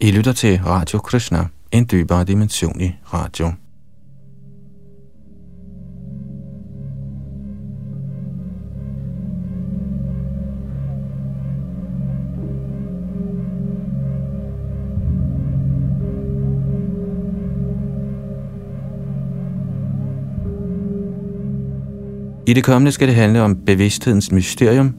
I lytter til Radio Krishna, en dybere dimension i radio. I det kommende skal det handle om bevidsthedens mysterium.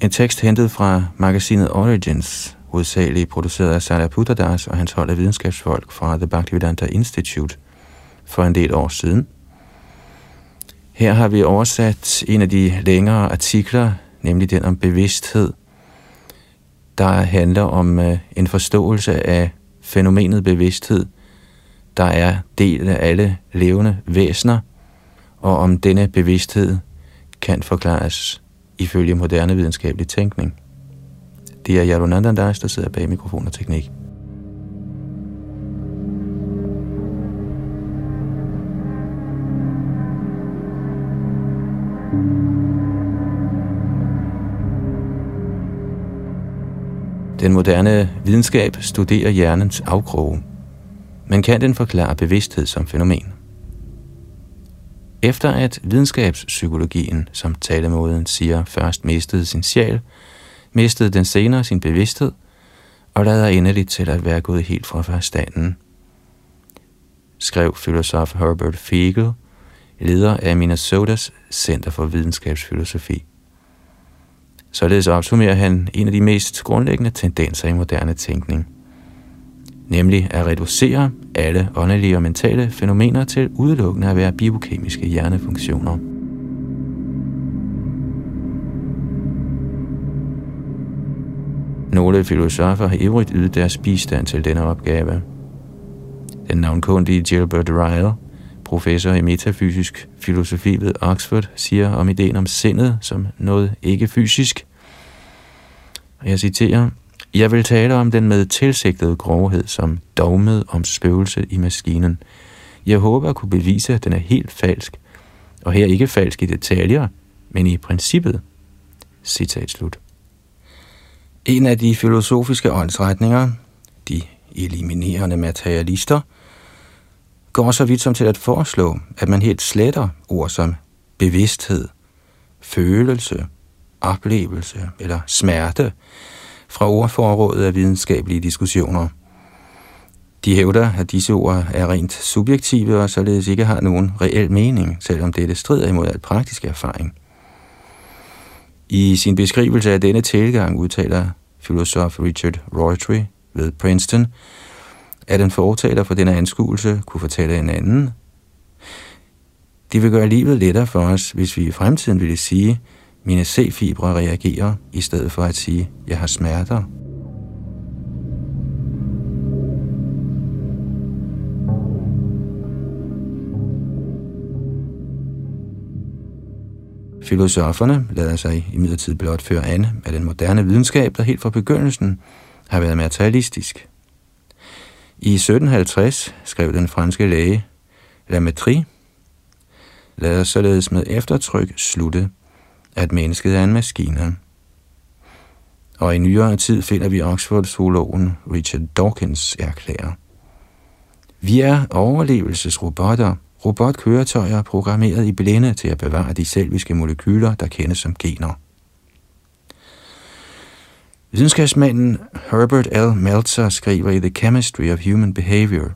En tekst hentet fra magasinet Origins, hovedsageligt produceret af Sarah Puttadas og hans hold af videnskabsfolk fra The Bhaktivedanta Institute for en del år siden. Her har vi oversat en af de længere artikler, nemlig den om bevidsthed, der handler om øh, en forståelse af fænomenet bevidsthed, der er del af alle levende væsener, og om denne bevidsthed kan forklares ifølge moderne videnskabelig tænkning. Det er Jalunandan Das, der sidder bag mikrofon og teknik. Den moderne videnskab studerer hjernens afkroge, men kan den forklare bevidsthed som fænomen? Efter at videnskabspsykologien, som talemåden siger, først mistede sin sjæl, mistede den senere sin bevidsthed og lader endeligt til at være gået helt fra forstanden, skrev filosof Herbert Fiegel, leder af Minnesotas Center for Videnskabsfilosofi. Således opsummerer han en af de mest grundlæggende tendenser i moderne tænkning, nemlig at reducere alle åndelige og mentale fænomener til udelukkende at være biokemiske hjernefunktioner. Nogle filosofer har ivrigt ydet deres bistand til denne opgave. Den navnkundige Gilbert Ryle, professor i metafysisk filosofi ved Oxford, siger om ideen om sindet som noget ikke fysisk. Jeg citerer, Jeg vil tale om den med tilsigtede grovhed som dogmet om spøgelse i maskinen. Jeg håber at kunne bevise, at den er helt falsk, og her ikke falsk i detaljer, men i princippet. Citat slut. En af de filosofiske åndsretninger, de eliminerende materialister, går så vidt som til at foreslå, at man helt sletter ord som bevidsthed, følelse, oplevelse eller smerte fra ordforrådet af videnskabelige diskussioner. De hævder, at disse ord er rent subjektive og således ikke har nogen reel mening, selvom dette strider imod al praktisk erfaring – i sin beskrivelse af denne tilgang udtaler filosof Richard Roytree ved Princeton, at en fortaler for denne anskuelse kunne fortælle en anden. Det vil gøre livet lettere for os, hvis vi i fremtiden ville sige, mine C-fibre reagerer, i stedet for at sige, jeg har smerter. Filosoferne lader sig imidlertid blot føre an af den moderne videnskab, der helt fra begyndelsen har været materialistisk. I 1750 skrev den franske læge Lametri, os således med eftertryk slutte, at mennesket er en maskine. Og i nyere tid finder vi Oxford-zoologen Richard Dawkins erklære. Vi er overlevelsesrobotter, robotkøretøjer programmeret i blinde til at bevare de selviske molekyler, der kendes som gener. Videnskabsmanden Herbert L. Meltzer skriver i The Chemistry of Human Behavior,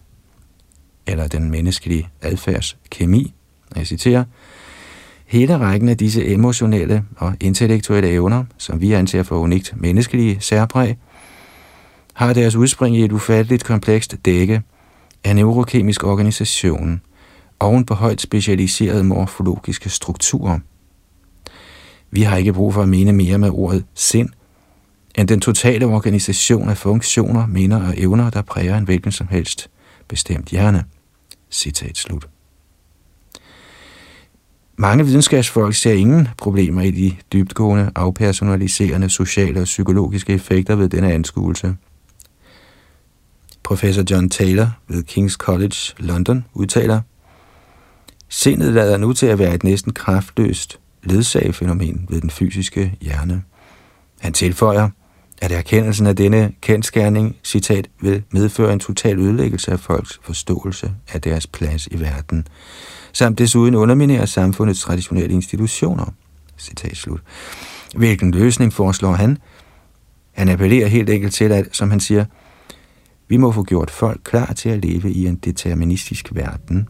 eller den menneskelige adfærds kemi, jeg citerer, Hele rækken af disse emotionelle og intellektuelle evner, som vi anser for unikt menneskelige særpræg, har deres udspring i et ufatteligt komplekst dække af neurokemisk organisation, oven på højt specialiserede morfologiske strukturer. Vi har ikke brug for at mene mere med ordet sind, end den totale organisation af funktioner, minder og evner, der præger en hvilken som helst bestemt hjerne. Citat slut. Mange videnskabsfolk ser ingen problemer i de dybtgående, afpersonaliserende sociale og psykologiske effekter ved denne anskuelse. Professor John Taylor ved King's College, London, udtaler, Sindet lader nu til at være et næsten kraftløst ledsagefænomen ved den fysiske hjerne. Han tilføjer, at erkendelsen af denne kendskærning, citat, vil medføre en total ødelæggelse af folks forståelse af deres plads i verden, samt desuden underminere samfundets traditionelle institutioner. Citat slut. Hvilken løsning foreslår han? Han appellerer helt enkelt til, at, som han siger, vi må få gjort folk klar til at leve i en deterministisk verden.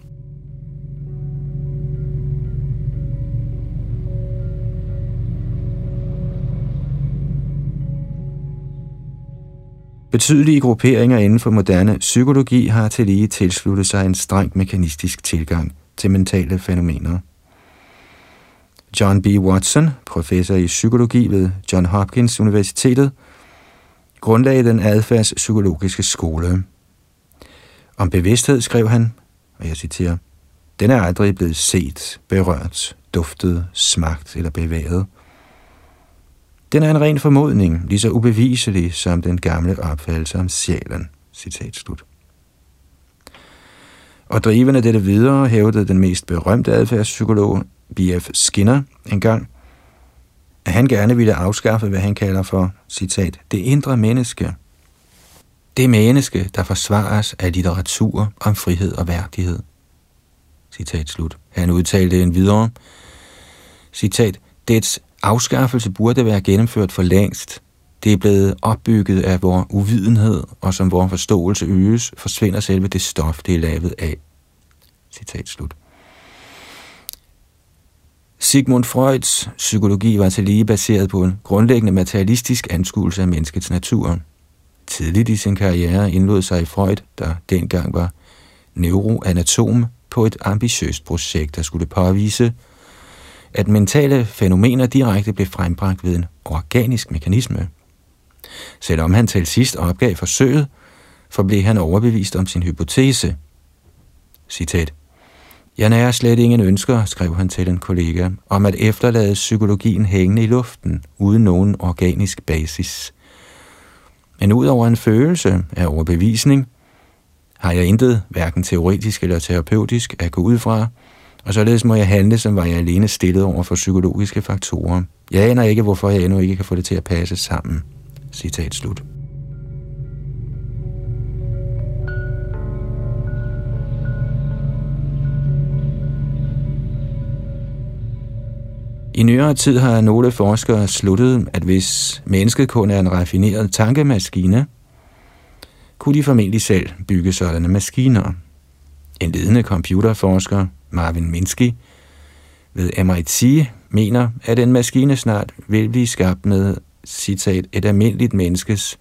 Betydelige grupperinger inden for moderne psykologi har til lige tilsluttet sig en strengt mekanistisk tilgang til mentale fænomener. John B. Watson, professor i psykologi ved John Hopkins Universitetet, grundlagde den adfærdspsykologiske skole. Om bevidsthed skrev han, og jeg citerer, den er aldrig blevet set, berørt, duftet, smagt eller bevæget. Den er en ren formodning, lige så ubeviselig som den gamle opfattelse om sjælen. Citat slut. Og drivende dette videre hævdede den mest berømte adfærdspsykolog, B.F. Skinner, engang, at han gerne ville afskaffe, hvad han kalder for, citat, det indre menneske. Det menneske, der forsvares af litteratur om frihed og værdighed. Citat slut. Han udtalte en videre, citat, dets afskaffelse burde være gennemført for længst. Det er blevet opbygget af vores uvidenhed, og som vores forståelse øges, forsvinder selve det stof, det er lavet af. Citat slut. Sigmund Freuds psykologi var til lige baseret på en grundlæggende materialistisk anskuelse af menneskets natur. Tidligt i sin karriere indlod sig Freud, der dengang var neuroanatom, på et ambitiøst projekt, der skulle påvise, at mentale fænomener direkte blev frembragt ved en organisk mekanisme. Selvom han til sidst opgav forsøget, forblev han overbevist om sin hypotese. Citat. Jeg nærer slet ingen ønsker, skrev han til en kollega, om at efterlade psykologien hængende i luften, uden nogen organisk basis. Men ud over en følelse af overbevisning, har jeg intet, hverken teoretisk eller terapeutisk, at gå ud fra, og således må jeg handle, som var jeg alene stillet over for psykologiske faktorer. Jeg aner ikke, hvorfor jeg endnu ikke kan få det til at passe sammen. Citat slut. I nyere tid har nogle forskere sluttet, at hvis mennesket kun er en raffineret tankemaskine, kunne de formentlig selv bygge sådanne maskiner. En ledende computerforsker, Marvin Minsky, ved MIT, mener, at en maskine snart vil blive skabt med, citat, et almindeligt menneskes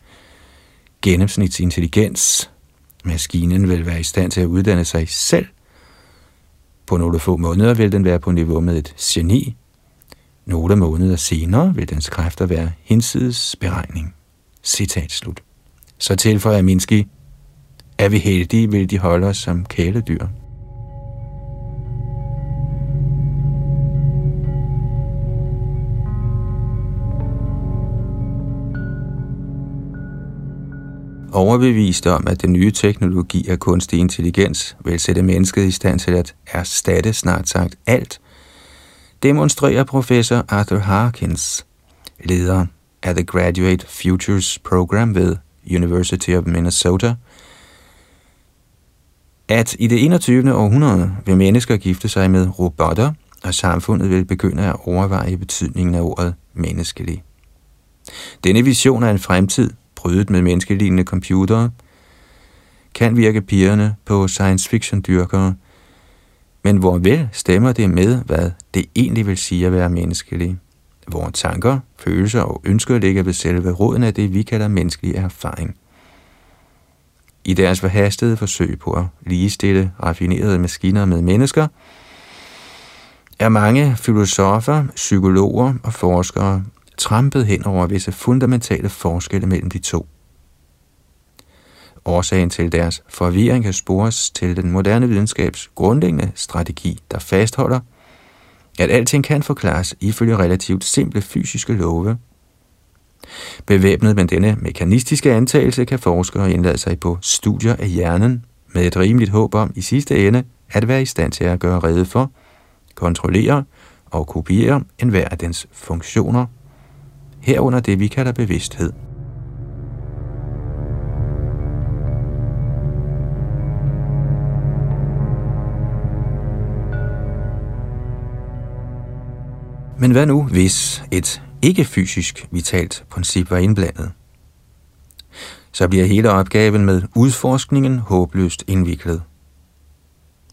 gennemsnitsintelligens. Maskinen vil være i stand til at uddanne sig selv. På nogle få måneder vil den være på niveau med et geni, nogle måneder senere vil dens kræfter være hinsides beregning. Citat slut. Så tilføjer Minsky, er vi heldige, vil de holde os som kæledyr. Overbeviste om, at den nye teknologi af kunstig intelligens vil sætte mennesket i stand til at erstatte snart sagt alt – demonstrerer professor Arthur Harkins, leder af The Graduate Futures Program ved University of Minnesota, at i det 21. århundrede vil mennesker gifte sig med robotter, og samfundet vil begynde at overveje betydningen af ordet menneskelig. Denne vision af en fremtid, prydet med menneskelignende computere, kan virke pigerne på science fiction dyrkere – men hvor vel stemmer det med, hvad det egentlig vil sige at være menneskelig. Hvor tanker, følelser og ønsker ligger ved selve roden af det, vi kalder menneskelig erfaring. I deres forhastede forsøg på at ligestille raffinerede maskiner med mennesker, er mange filosofer, psykologer og forskere trampet hen over visse fundamentale forskelle mellem de to. Årsagen til deres forvirring kan spores til den moderne videnskabs grundlæggende strategi, der fastholder, at alting kan forklares ifølge relativt simple fysiske love. Bevæbnet med denne mekanistiske antagelse kan forskere indlade sig på studier af hjernen med et rimeligt håb om i sidste ende at være i stand til at gøre rede for, kontrollere og kopiere enhver af dens funktioner, herunder det, vi kalder bevidsthed. Men hvad nu, hvis et ikke-fysisk vitalt princip var indblandet? Så bliver hele opgaven med udforskningen håbløst indviklet.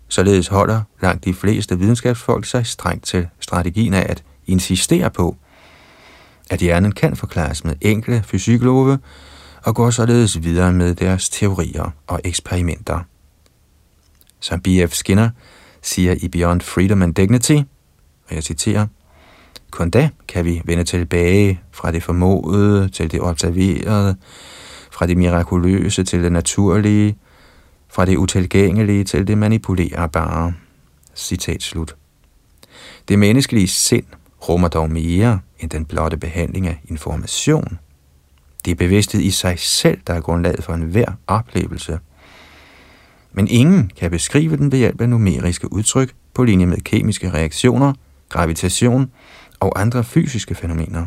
Således holder langt de fleste videnskabsfolk sig strengt til strategien af at insistere på, at hjernen kan forklares med enkle fysiklove, og går således videre med deres teorier og eksperimenter. Som B.F. Skinner siger i Beyond Freedom and Dignity, og jeg citerer, kun da kan vi vende tilbage fra det formodede til det observerede, fra det mirakuløse til det naturlige, fra det utilgængelige til det manipulerbare. Citat slut. Det menneskelige sind rummer dog mere end den blotte behandling af information. Det er bevidsthed i sig selv, der er grundlaget for enhver oplevelse. Men ingen kan beskrive den ved hjælp af numeriske udtryk på linje med kemiske reaktioner, gravitation og andre fysiske fænomener.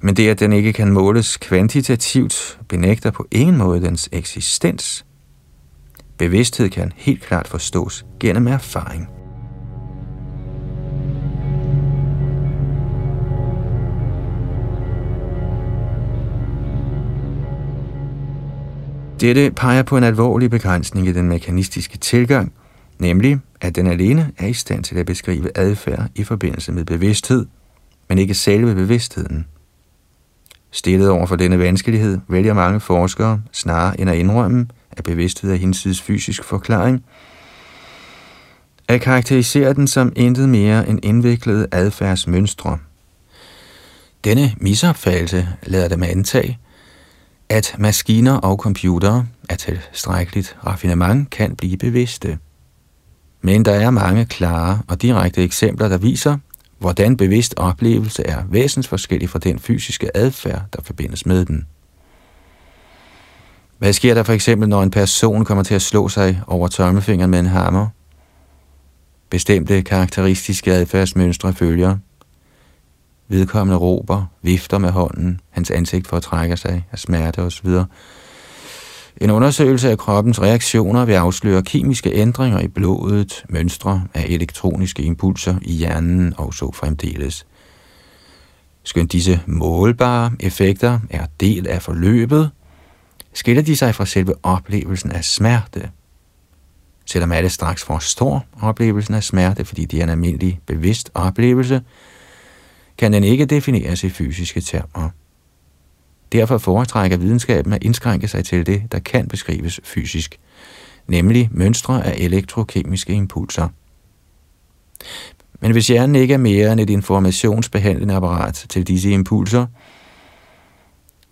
Men det, at den ikke kan måles kvantitativt, benægter på ingen måde dens eksistens. Bevidsthed kan helt klart forstås gennem erfaring. Dette peger på en alvorlig begrænsning i den mekanistiske tilgang, nemlig at den alene er i stand til at beskrive adfærd i forbindelse med bevidsthed, men ikke selve bevidstheden. Stillet over for denne vanskelighed vælger mange forskere snarere end at indrømme, at bevidsthed er hinsides fysisk forklaring, at karakterisere den som intet mere end indviklede adfærdsmønstre. Denne misopfattelse lader dem antage, at maskiner og computere af tilstrækkeligt raffinement kan blive bevidste. Men der er mange klare og direkte eksempler, der viser, hvordan bevidst oplevelse er væsensforskellig fra den fysiske adfærd, der forbindes med den. Hvad sker der for eksempel, når en person kommer til at slå sig over tommelfingeren med en hammer? Bestemte karakteristiske adfærdsmønstre følger. Vedkommende råber, vifter med hånden, hans ansigt fortrækker sig af smerte osv. En undersøgelse af kroppens reaktioner vil afsløre kemiske ændringer i blodet, mønstre af elektroniske impulser i hjernen og så fremdeles. Skønt disse målbare effekter er del af forløbet, skiller de sig fra selve oplevelsen af smerte. Selvom alle straks forstår oplevelsen af smerte, fordi det er en almindelig bevidst oplevelse, kan den ikke defineres i fysiske termer. Derfor foretrækker videnskaben at indskrænke sig til det, der kan beskrives fysisk, nemlig mønstre af elektrokemiske impulser. Men hvis hjernen ikke er mere end et informationsbehandlende apparat til disse impulser,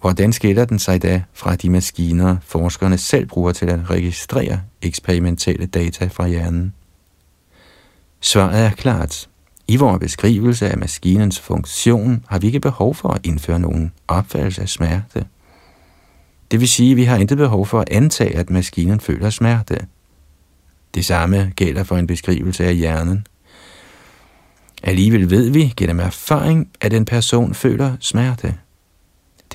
hvordan skiller den sig da fra de maskiner, forskerne selv bruger til at registrere eksperimentelle data fra hjernen? Svaret er klart. I vores beskrivelse af maskinens funktion har vi ikke behov for at indføre nogen opfattelse af smerte. Det vil sige, at vi har intet behov for at antage, at maskinen føler smerte. Det samme gælder for en beskrivelse af hjernen. Alligevel ved vi gennem erfaring, at en person føler smerte.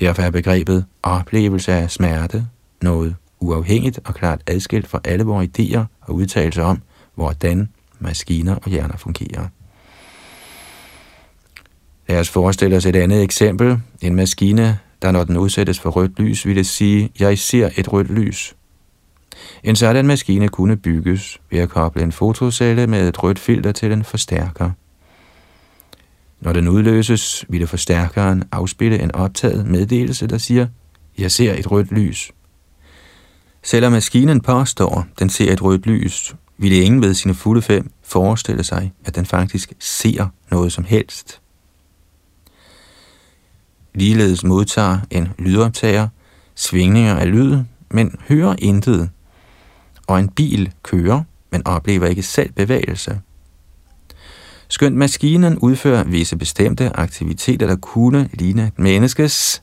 Derfor er begrebet oplevelse af smerte noget uafhængigt og klart adskilt fra alle vores idéer og udtalelser om, hvordan maskiner og hjerner fungerer. Lad os forestille os et andet eksempel. En maskine, der når den udsættes for rødt lys, ville sige, jeg ser et rødt lys. En sådan maskine kunne bygges ved at koble en fotocelle med et rødt filter til en forstærker. Når den udløses, ville forstærkeren afspille en optaget meddelelse, der siger, jeg ser et rødt lys. Selvom maskinen påstår, den ser et rødt lys, ville ingen ved sine fulde fem forestille sig, at den faktisk ser noget som helst. Ligeledes modtager en lydoptager svingninger af lyd, men hører intet. Og en bil kører, men oplever ikke selv bevægelse. Skønt maskinen udfører visse bestemte aktiviteter, der kunne ligne et menneskes,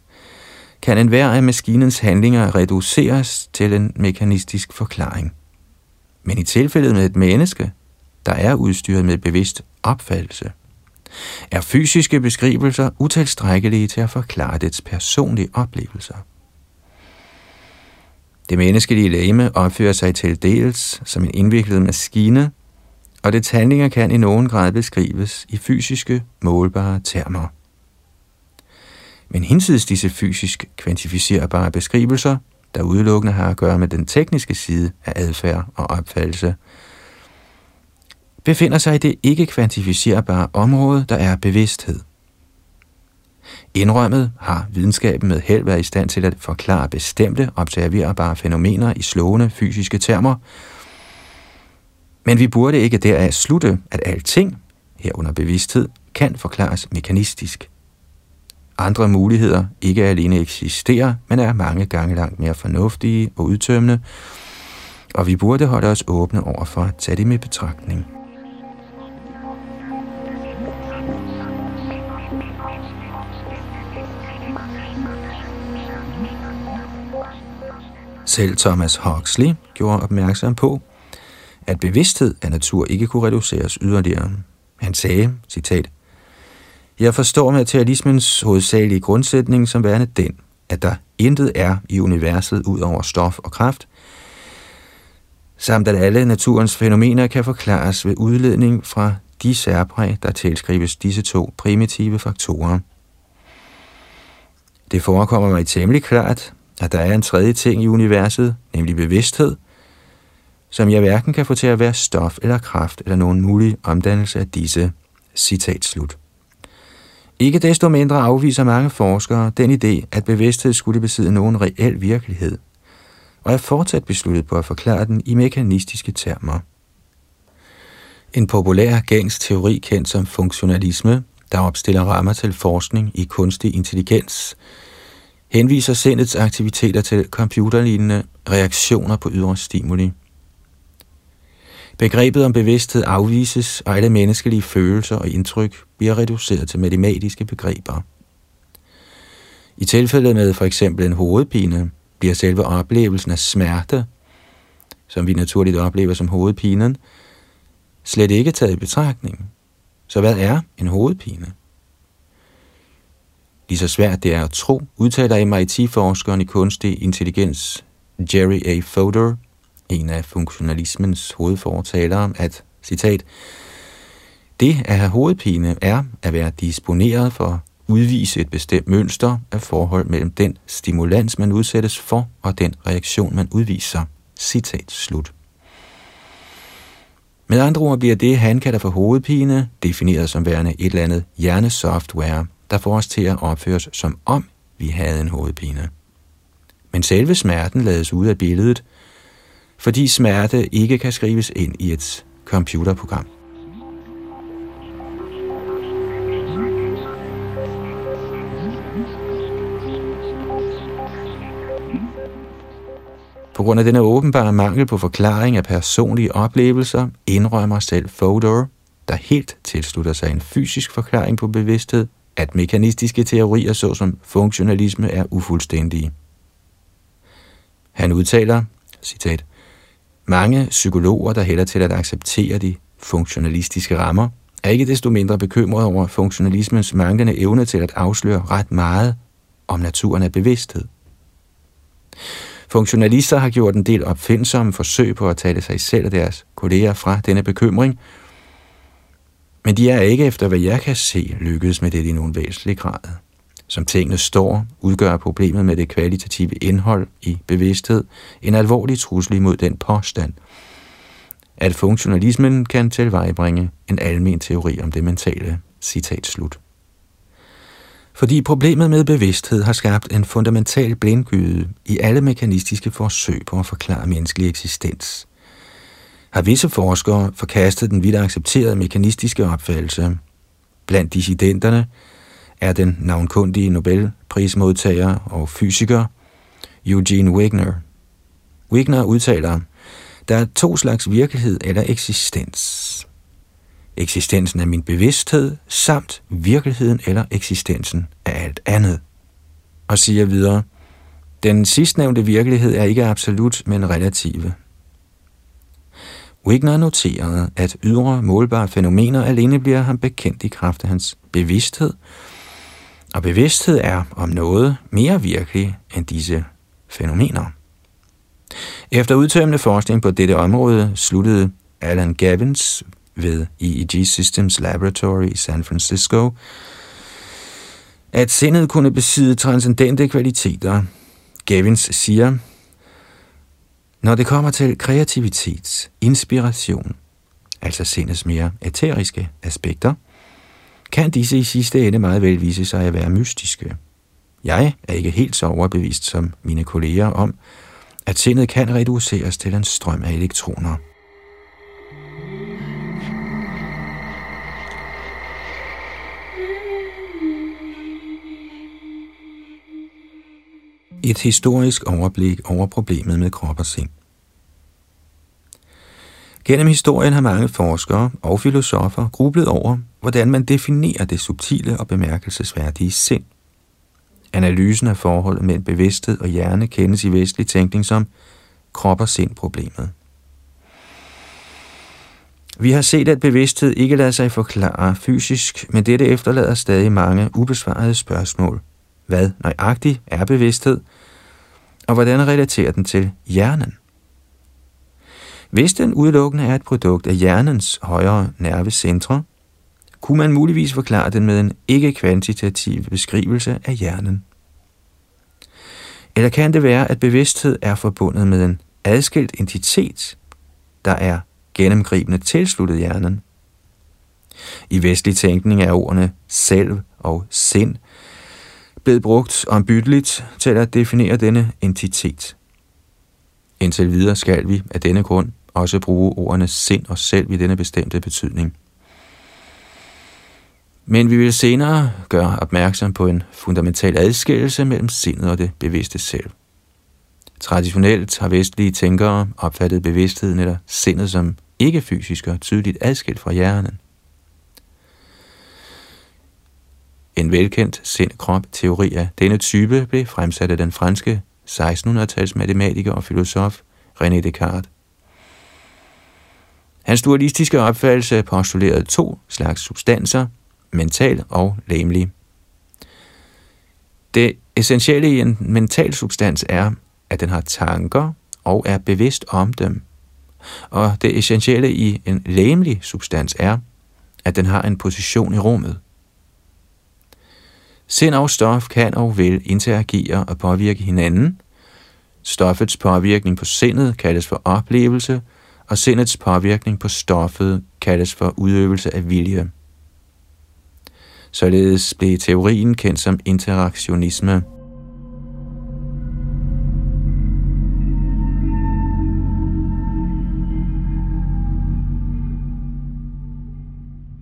kan enhver af maskinens handlinger reduceres til en mekanistisk forklaring. Men i tilfældet med et menneske, der er udstyret med bevidst opfattelse, er fysiske beskrivelser utilstrækkelige til at forklare dets personlige oplevelser. Det menneskelige læme opfører sig til dels som en indviklet maskine, og dets handlinger kan i nogen grad beskrives i fysiske, målbare termer. Men hinsides disse fysisk kvantificerbare beskrivelser, der udelukkende har at gøre med den tekniske side af adfærd og opfattelse, befinder sig i det ikke kvantificerbare område, der er bevidsthed. Indrømmet har videnskaben med held været i stand til at forklare bestemte observerbare fænomener i slående fysiske termer, men vi burde ikke deraf slutte, at alting, herunder bevidsthed, kan forklares mekanistisk. Andre muligheder ikke alene eksisterer, men er mange gange langt mere fornuftige og udtømmende, og vi burde holde os åbne over for at tage dem i betragtning. Selv Thomas Huxley gjorde opmærksom på, at bevidsthed af natur ikke kunne reduceres yderligere. Han sagde, citat, Jeg forstår materialismens hovedsagelige grundsætning som værende den, at der intet er i universet ud over stof og kraft, samt at alle naturens fænomener kan forklares ved udledning fra de særpræg, der tilskrives disse to primitive faktorer. Det forekommer mig temmelig klart, at der er en tredje ting i universet, nemlig bevidsthed, som jeg hverken kan få til at være stof eller kraft eller nogen mulig omdannelse af disse. Citat slut. Ikke desto mindre afviser mange forskere den idé, at bevidsthed skulle besidde nogen reel virkelighed, og er fortsat besluttet på at forklare den i mekanistiske termer. En populær gængs teori kendt som funktionalisme, der opstiller rammer til forskning i kunstig intelligens, henviser sindets aktiviteter til computerlignende reaktioner på ydre stimuli. Begrebet om bevidsthed afvises, og alle menneskelige følelser og indtryk bliver reduceret til matematiske begreber. I tilfældet med for eksempel en hovedpine, bliver selve oplevelsen af smerte, som vi naturligt oplever som hovedpinen, slet ikke taget i betragtning. Så hvad er en hovedpine? Lige så svært det er at tro, udtaler MIT-forskeren i kunstig intelligens Jerry A. Fodor, en af funktionalismens hovedfortalere, at, citat, det at have hovedpine er at være disponeret for udvise et bestemt mønster af forhold mellem den stimulans, man udsættes for, og den reaktion, man udviser. Citat slut. Med andre ord bliver det, han kalder for hovedpine, defineret som værende et eller andet hjernesoftware, der får os til at opføre os som om vi havde en hovedpine. Men selve smerten lades ud af billedet, fordi smerte ikke kan skrives ind i et computerprogram. På grund af denne åbenbare mangel på forklaring af personlige oplevelser, indrømmer selv Fodor, der helt tilslutter sig en fysisk forklaring på bevidsthed, at mekanistiske teorier såsom funktionalisme er ufuldstændige. Han udtaler, citat, mange psykologer, der hælder til at acceptere de funktionalistiske rammer, er ikke desto mindre bekymret over funktionalismens manglende evne til at afsløre ret meget om naturen af bevidsthed. Funktionalister har gjort en del opfindsomme forsøg på at tale sig selv og deres kolleger fra denne bekymring, men de er ikke efter, hvad jeg kan se, lykkedes med det i nogen væsentlig grad. Som tingene står, udgør problemet med det kvalitative indhold i bevidsthed en alvorlig trussel imod den påstand, at funktionalismen kan tilvejebringe en almen teori om det mentale. Citat slut. Fordi problemet med bevidsthed har skabt en fundamental blindgyde i alle mekanistiske forsøg på at forklare menneskelig eksistens, har visse forskere forkastet den vidt accepterede mekanistiske opfattelse. Blandt dissidenterne er den navnkundige Nobelprismodtager og fysiker Eugene Wigner. Wigner udtaler, der er to slags virkelighed eller eksistens. Eksistensen af min bevidsthed samt virkeligheden eller eksistensen af alt andet. Og siger videre, den sidstnævnte virkelighed er ikke absolut, men relative. Wigner noterede, at ydre målbare fænomener alene bliver ham bekendt i kraft af hans bevidsthed, og bevidsthed er om noget mere virkelig end disse fænomener. Efter udtømmende forskning på dette område sluttede Alan Gavins ved EEG Systems Laboratory i San Francisco, at sindet kunne besidde transcendente kvaliteter. Gavins siger, når det kommer til kreativitet, inspiration, altså sindets mere eteriske aspekter, kan disse i sidste ende meget vel vise sig at være mystiske. Jeg er ikke helt så overbevist som mine kolleger om, at sindet kan reduceres til en strøm af elektroner. Et historisk overblik over problemet med krop og sind. Gennem historien har mange forskere og filosofer grublet over, hvordan man definerer det subtile og bemærkelsesværdige sind. Analysen af forholdet mellem bevidsthed og hjerne kendes i vestlig tænkning som krop- og sind-problemet. Vi har set, at bevidsthed ikke lader sig forklare fysisk, men dette efterlader stadig mange ubesvarede spørgsmål. Hvad nøjagtigt er bevidsthed, og hvordan relaterer den til hjernen? Hvis den udelukkende er et produkt af hjernens højere nervecentre, kunne man muligvis forklare den med en ikke-kvantitativ beskrivelse af hjernen. Eller kan det være, at bevidsthed er forbundet med en adskilt entitet, der er gennemgribende tilsluttet hjernen? I vestlig tænkning er ordene selv og sind blevet brugt ombytteligt til at definere denne entitet. Indtil videre skal vi af denne grund også bruge ordene sind og selv i denne bestemte betydning. Men vi vil senere gøre opmærksom på en fundamental adskillelse mellem sindet og det bevidste selv. Traditionelt har vestlige tænkere opfattet bevidstheden eller sindet som ikke fysisk og tydeligt adskilt fra hjernen. En velkendt sind-krop-teori af denne type blev fremsat af den franske 1600-tals matematiker og filosof René Descartes. Hans dualistiske opfattelse postulerede to slags substanser, mental og læmelig. Det essentielle i en mental substans er, at den har tanker og er bevidst om dem. Og det essentielle i en læmelig substans er, at den har en position i rummet. Sind og stof kan og vil interagere og påvirke hinanden. Stoffets påvirkning på sindet kaldes for oplevelse, og sindets påvirkning på stoffet kaldes for udøvelse af vilje. Således blev teorien kendt som interaktionisme.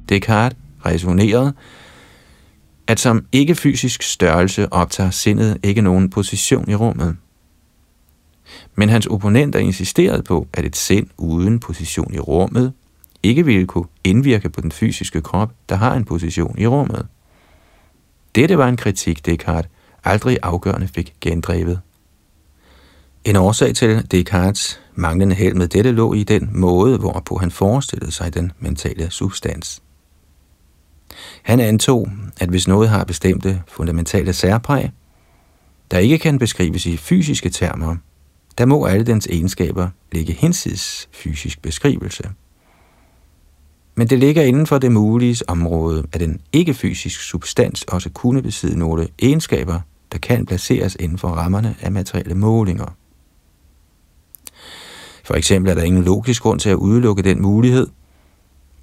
Descartes resonerede, at som ikke-fysisk størrelse optager sindet ikke nogen position i rummet. Men hans opponenter insisterede på, at et sind uden position i rummet ikke ville kunne indvirke på den fysiske krop, der har en position i rummet. Dette var en kritik, Descartes aldrig afgørende fik gendrevet. En årsag til Descartes manglende held med dette lå i den måde, hvorpå han forestillede sig den mentale substans. Han antog, at hvis noget har bestemte fundamentale særpræg, der ikke kan beskrives i fysiske termer, der må alle dens egenskaber ligge hinsides fysisk beskrivelse. Men det ligger inden for det mulige område, at en ikke-fysisk substans også kunne besidde nogle egenskaber, der kan placeres inden for rammerne af materielle målinger. For eksempel er der ingen logisk grund til at udelukke den mulighed,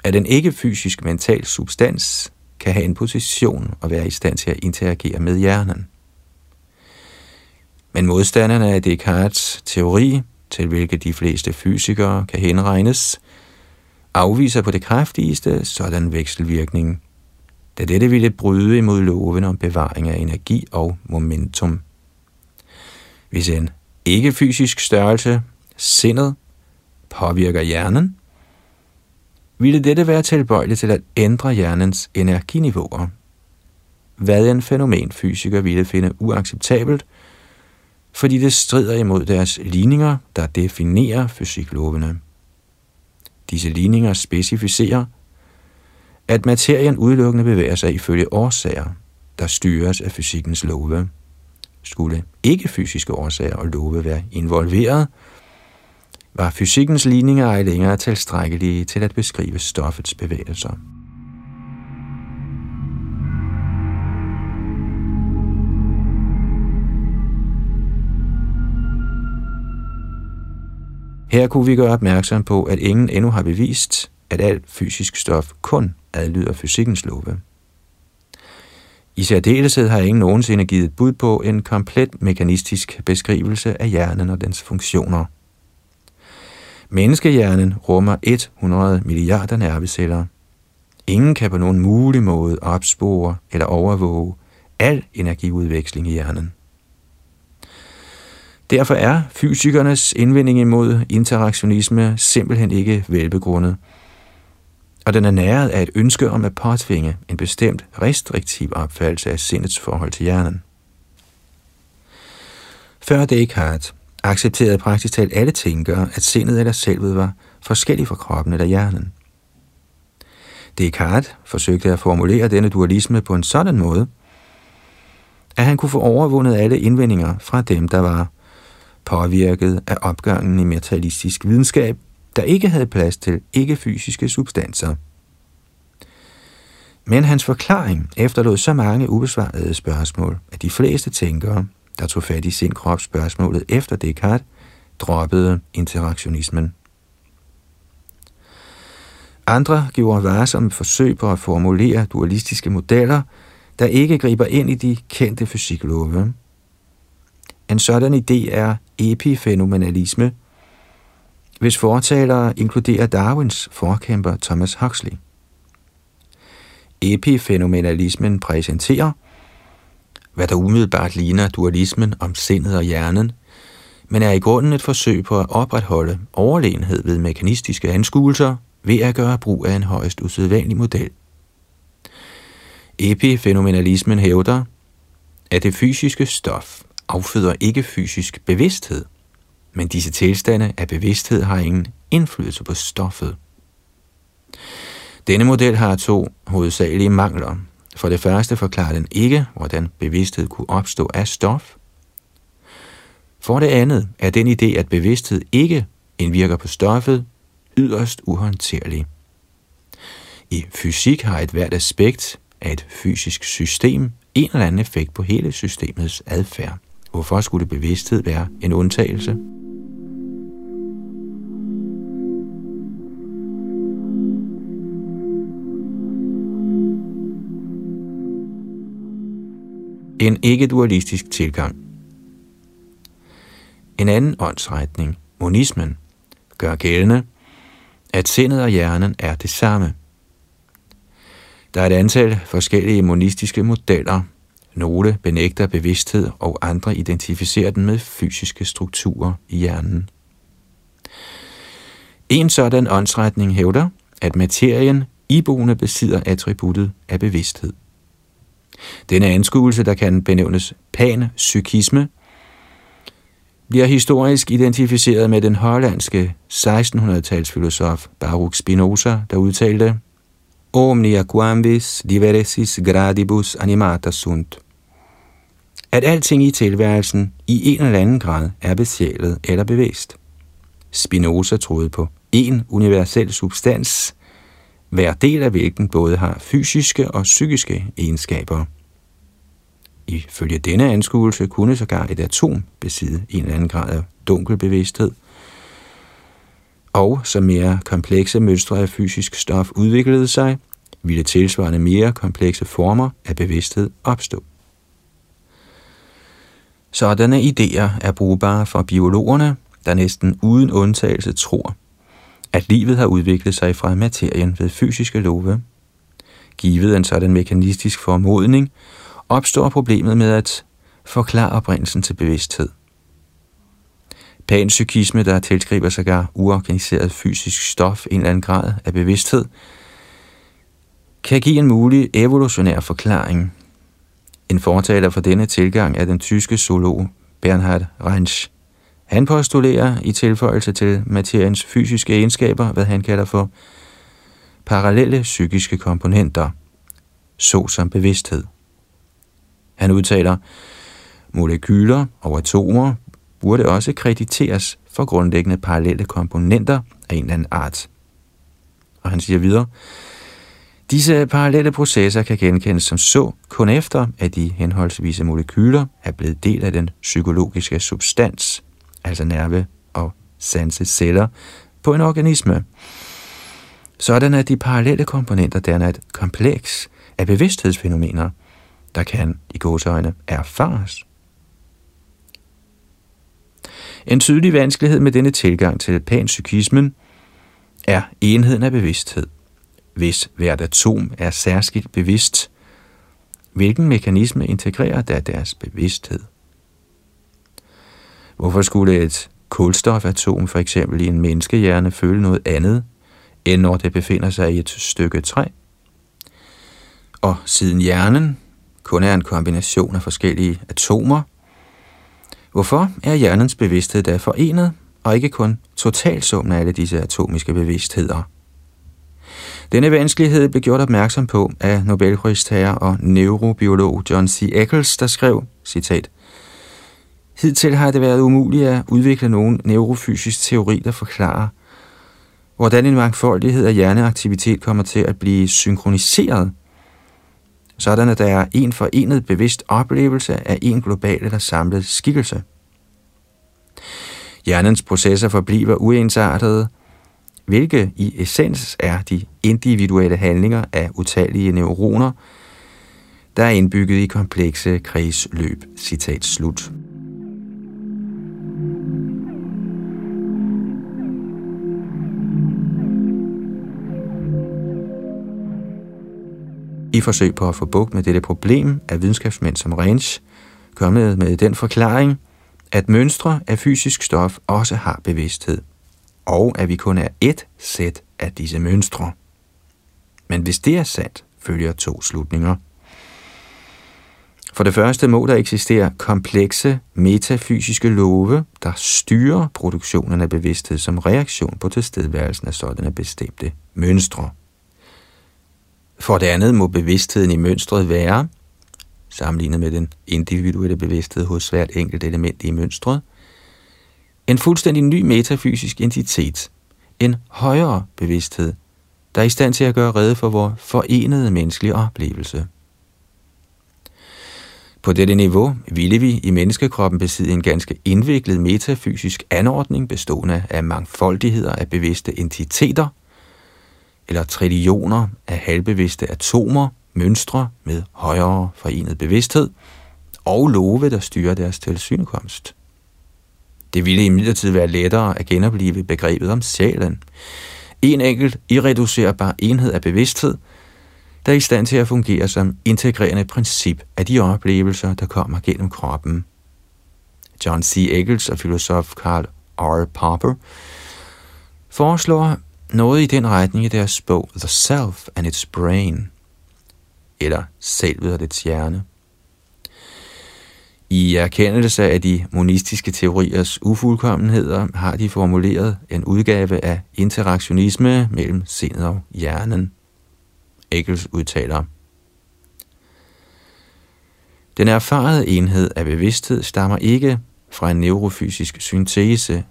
at en ikke-fysisk mental substans kan have en position og være i stand til at interagere med hjernen. Men modstanderne af Descartes' teori, til hvilke de fleste fysikere kan henregnes, afviser på det kraftigste sådan vekselvirkning, da dette ville bryde imod loven om bevaring af energi og momentum. Hvis en ikke-fysisk størrelse, sindet, påvirker hjernen, ville dette være tilbøjeligt til at ændre hjernens energiniveauer, hvad en fænomenfysiker ville finde uacceptabelt, fordi det strider imod deres ligninger, der definerer fysiklovene. Disse ligninger specificerer, at materien udelukkende bevæger sig ifølge årsager, der styres af fysikkens love. Skulle ikke fysiske årsager og love være involveret, var fysikkens ligninger ej længere tilstrækkelige til at beskrive stoffets bevægelser. Her kunne vi gøre opmærksom på, at ingen endnu har bevist, at alt fysisk stof kun adlyder fysikkens love. I særdeleshed har ingen nogensinde givet bud på en komplet mekanistisk beskrivelse af hjernen og dens funktioner. Menneskehjernen rummer 100 milliarder nerveceller. Ingen kan på nogen mulig måde opspore eller overvåge al energiudveksling i hjernen. Derfor er fysikernes indvending imod interaktionisme simpelthen ikke velbegrundet, og den er næret af et ønske om at påtvinge en bestemt restriktiv opfattelse af sindets forhold til hjernen. Før Descartes accepterede praktisk talt alle tænkere, at sindet eller selvet var forskellig fra kroppen eller hjernen. Descartes forsøgte at formulere denne dualisme på en sådan måde, at han kunne få overvundet alle indvendinger fra dem, der var påvirket af opgangen i materialistisk videnskab, der ikke havde plads til ikke-fysiske substanser. Men hans forklaring efterlod så mange ubesvarede spørgsmål, at de fleste tænkere, der tog fat i sin krop spørgsmålet efter Descartes, droppede interaktionismen. Andre gjorde varsomme forsøg på at formulere dualistiske modeller, der ikke griber ind i de kendte fysiklove. En sådan idé er epifænomenalisme, hvis fortalere inkluderer Darwins forkæmper Thomas Huxley. Epifænomenalismen præsenterer, hvad der umiddelbart ligner dualismen om sindet og hjernen, men er i grunden et forsøg på at opretholde overlegenhed ved mekanistiske anskuelser ved at gøre brug af en højst usædvanlig model. Epifænomenalismen hævder, at det fysiske stof afføder ikke fysisk bevidsthed, men disse tilstande af bevidsthed har ingen indflydelse på stoffet. Denne model har to hovedsagelige mangler. For det første forklarer den ikke, hvordan bevidsthed kunne opstå af stof. For det andet er den idé, at bevidsthed ikke indvirker på stoffet, yderst uhåndterlig. I fysik har et hvert aspekt af et fysisk system en eller anden effekt på hele systemets adfærd. Hvorfor skulle bevidsthed være en undtagelse? En ikke-dualistisk tilgang. En anden åndsretning, monismen, gør gældende, at sindet og hjernen er det samme. Der er et antal forskellige monistiske modeller. Nogle benægter bevidsthed, og andre identificerer den med fysiske strukturer i hjernen. En sådan åndsretning hævder, at materien iboende besidder attributtet af bevidsthed. Denne anskuelse, der kan benævnes panpsykisme, bliver historisk identificeret med den hollandske 1600-talsfilosof Baruch Spinoza, der udtalte Omnia quamvis diversis gradibus animata sunt. At alting i tilværelsen i en eller anden grad er besjælet eller bevidst. Spinoza troede på en universel substans, hver del af hvilken både har fysiske og psykiske egenskaber. Ifølge denne anskuelse kunne sågar et atom besidde en eller anden grad af dunkel bevidsthed, og som mere komplekse mønstre af fysisk stof udviklede sig, ville tilsvarende mere komplekse former af bevidsthed opstå. Sådanne idéer er brugbare for biologerne, der næsten uden undtagelse tror, at livet har udviklet sig fra materien ved fysiske love. Givet en sådan mekanistisk formodning, opstår problemet med at forklare oprindelsen til bevidsthed. Panpsykisme, der tilskriver sågar uorganiseret fysisk stof en eller anden grad af bevidsthed, kan give en mulig evolutionær forklaring. En fortaler for denne tilgang er den tyske zoolog Bernhard Reinsch. Han postulerer i tilføjelse til materiens fysiske egenskaber, hvad han kalder for parallelle psykiske komponenter, såsom bevidsthed. Han udtaler, molekyler og atomer burde også krediteres for grundlæggende parallelle komponenter af en eller anden art. Og han siger videre, Disse parallelle processer kan genkendes som så, kun efter, at de henholdsvise molekyler er blevet del af den psykologiske substans, altså nerve- og sanseceller, på en organisme. Sådan at de parallelle komponenter danner et kompleks af bevidsthedsfænomener, der kan i gåseøjne erfares. En tydelig vanskelighed med denne tilgang til panpsykismen er enheden af bevidsthed. Hvis hvert atom er særskilt bevidst, hvilken mekanisme integrerer da deres bevidsthed? Hvorfor skulle et kulstofatom for eksempel i en menneskehjerne føle noget andet, end når det befinder sig i et stykke træ? Og siden hjernen kun er en kombination af forskellige atomer, hvorfor er hjernens bevidsthed da forenet, og ikke kun totalsummen af alle disse atomiske bevidstheder? Denne vanskelighed blev gjort opmærksom på af Nobelpristager og neurobiolog John C. Eccles, der skrev, citat, Hidtil har det været umuligt at udvikle nogen neurofysisk teori, der forklarer, hvordan en mangfoldighed af hjerneaktivitet kommer til at blive synkroniseret, sådan at der er en forenet bevidst oplevelse af en global eller samlet skikkelse. Hjernens processer forbliver uensartede, hvilke i essens er de individuelle handlinger af utallige neuroner, der er indbygget i komplekse kredsløb. Citat slut. I forsøg på at få bugt med dette problem er videnskabsmænd som Range kommet med den forklaring, at mønstre af fysisk stof også har bevidsthed og at vi kun er ét sæt af disse mønstre. Men hvis det er sandt, følger to slutninger. For det første må der eksistere komplekse metafysiske love, der styrer produktionen af bevidsthed som reaktion på tilstedeværelsen af sådanne bestemte mønstre. For det andet må bevidstheden i mønstret være, sammenlignet med den individuelle bevidsthed hos hvert enkelt element i mønstret, en fuldstændig ny metafysisk entitet, en højere bevidsthed, der er i stand til at gøre redde for vores forenede menneskelige oplevelse. På dette niveau ville vi i menneskekroppen besidde en ganske indviklet metafysisk anordning bestående af mangfoldigheder af bevidste entiteter, eller trillioner af halvbevidste atomer, mønstre med højere forenet bevidsthed, og love, der styrer deres tilsynekomst. Det ville imidlertid være lettere at genopleve begrebet om sjælen. En enkelt irreducerbar enhed af bevidsthed, der er i stand til at fungere som integrerende princip af de oplevelser, der kommer gennem kroppen. John C. Eccles og filosof Karl R. Popper foreslår noget i den retning i deres bog The Self and its Brain, eller Selvet og dets hjerne. I erkendelse af de monistiske teoriers ufuldkommenheder har de formuleret en udgave af interaktionisme mellem sindet og hjernen. Eggels udtaler, Den erfarede enhed af bevidsthed stammer ikke fra en neurofysisk syntese,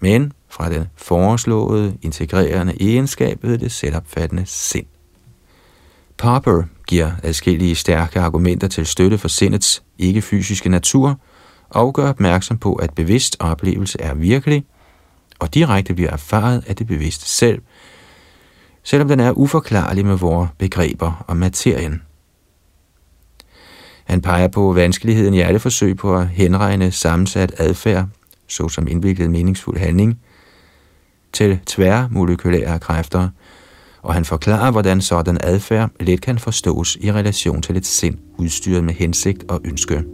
men fra den foreslåede integrerende egenskab ved det selvopfattende sind. Popper giver adskillige stærke argumenter til støtte for sindets ikke-fysiske natur og gør opmærksom på, at bevidst oplevelse er virkelig og direkte bliver erfaret af det bevidste selv, selvom den er uforklarlig med vores begreber om materien. Han peger på vanskeligheden i alle forsøg på at henregne sammensat adfærd, såsom indviklet meningsfuld handling, til tværmolekylære kræfter – og han forklarer, hvordan sådan adfærd let kan forstås i relation til et sind udstyret med hensigt og ønske.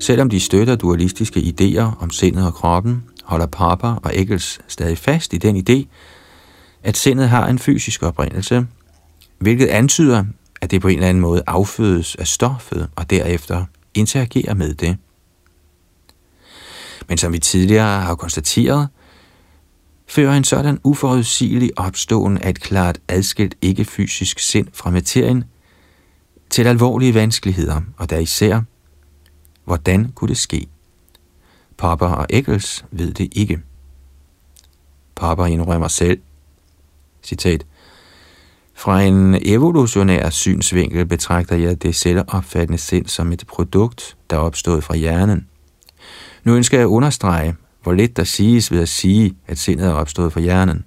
Selvom de støtter dualistiske idéer om sindet og kroppen, holder Papa og Eggels stadig fast i den idé, at sindet har en fysisk oprindelse, hvilket antyder, at det på en eller anden måde affødes af stoffet og derefter interagerer med det. Men som vi tidligere har konstateret, fører en sådan uforudsigelig opståen af et klart adskilt ikke-fysisk sind fra materien til alvorlige vanskeligheder, og der især, hvordan kunne det ske? Popper og Eccles ved det ikke. Popper indrømmer selv, citat, fra en evolutionær synsvinkel betragter jeg det selvopfattende sind som et produkt, der er opstået fra hjernen. Nu ønsker jeg at understrege, hvor lidt der siges ved at sige, at sindet er opstået fra hjernen.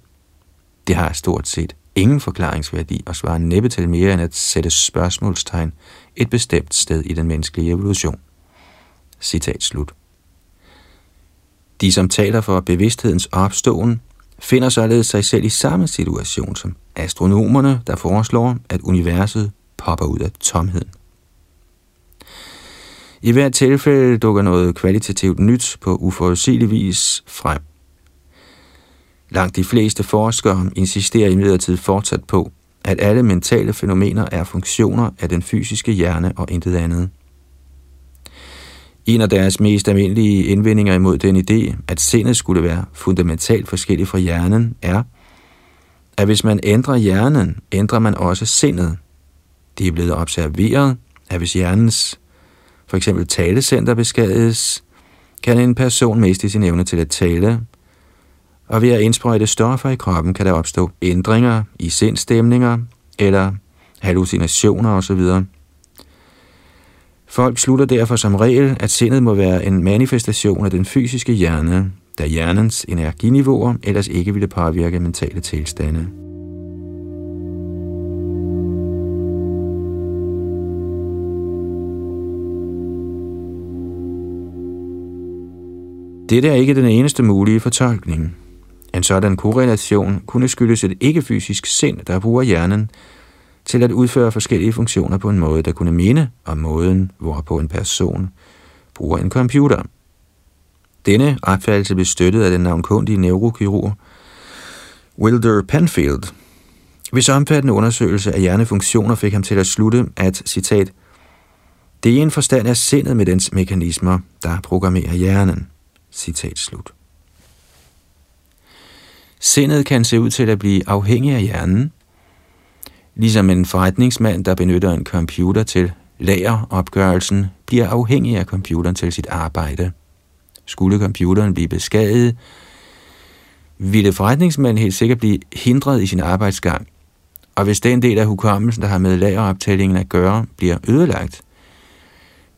Det har stort set ingen forklaringsværdi og svarer næppe til mere end at sætte spørgsmålstegn et bestemt sted i den menneskelige evolution. Citat slut. De, som taler for bevidsthedens opståen, finder således sig selv i samme situation som astronomerne, der foreslår, at universet popper ud af tomheden. I hvert tilfælde dukker noget kvalitativt nyt på uforudsigelig vis frem. Langt de fleste forskere insisterer imidlertid fortsat på, at alle mentale fænomener er funktioner af den fysiske hjerne og intet andet. En af deres mest almindelige indvendinger imod den idé, at sindet skulle være fundamentalt forskelligt fra hjernen, er, at hvis man ændrer hjernen, ændrer man også sindet. Det er blevet observeret, at hvis hjernens for eksempel talecenter beskadiges, kan en person miste sin evne til at tale, og ved at indsprøjte stoffer i kroppen kan der opstå ændringer i sindstemninger eller hallucinationer osv. Folk slutter derfor som regel, at sindet må være en manifestation af den fysiske hjerne, da hjernens energiniveauer ellers ikke ville påvirke mentale tilstande. Dette er ikke den eneste mulige fortolkning. En sådan korrelation kunne skyldes et ikke-fysisk sind, der bruger hjernen til at udføre forskellige funktioner på en måde, der kunne minde om måden, hvorpå en person bruger en computer. Denne opfattelse blev støttet af den navnkundige neurokirurg Wilder Penfield. Hvis omfattende undersøgelse af hjernefunktioner fik ham til at slutte, at, citat, det er en forstand af sindet med dens mekanismer, der programmerer hjernen. Citat slut. Sindet kan se ud til at blive afhængig af hjernen, ligesom en forretningsmand, der benytter en computer til lageropgørelsen, bliver afhængig af computeren til sit arbejde. Skulle computeren blive beskadiget, ville forretningsmanden helt sikkert blive hindret i sin arbejdsgang. Og hvis den del af hukommelsen, der har med lageroptællingen at gøre, bliver ødelagt,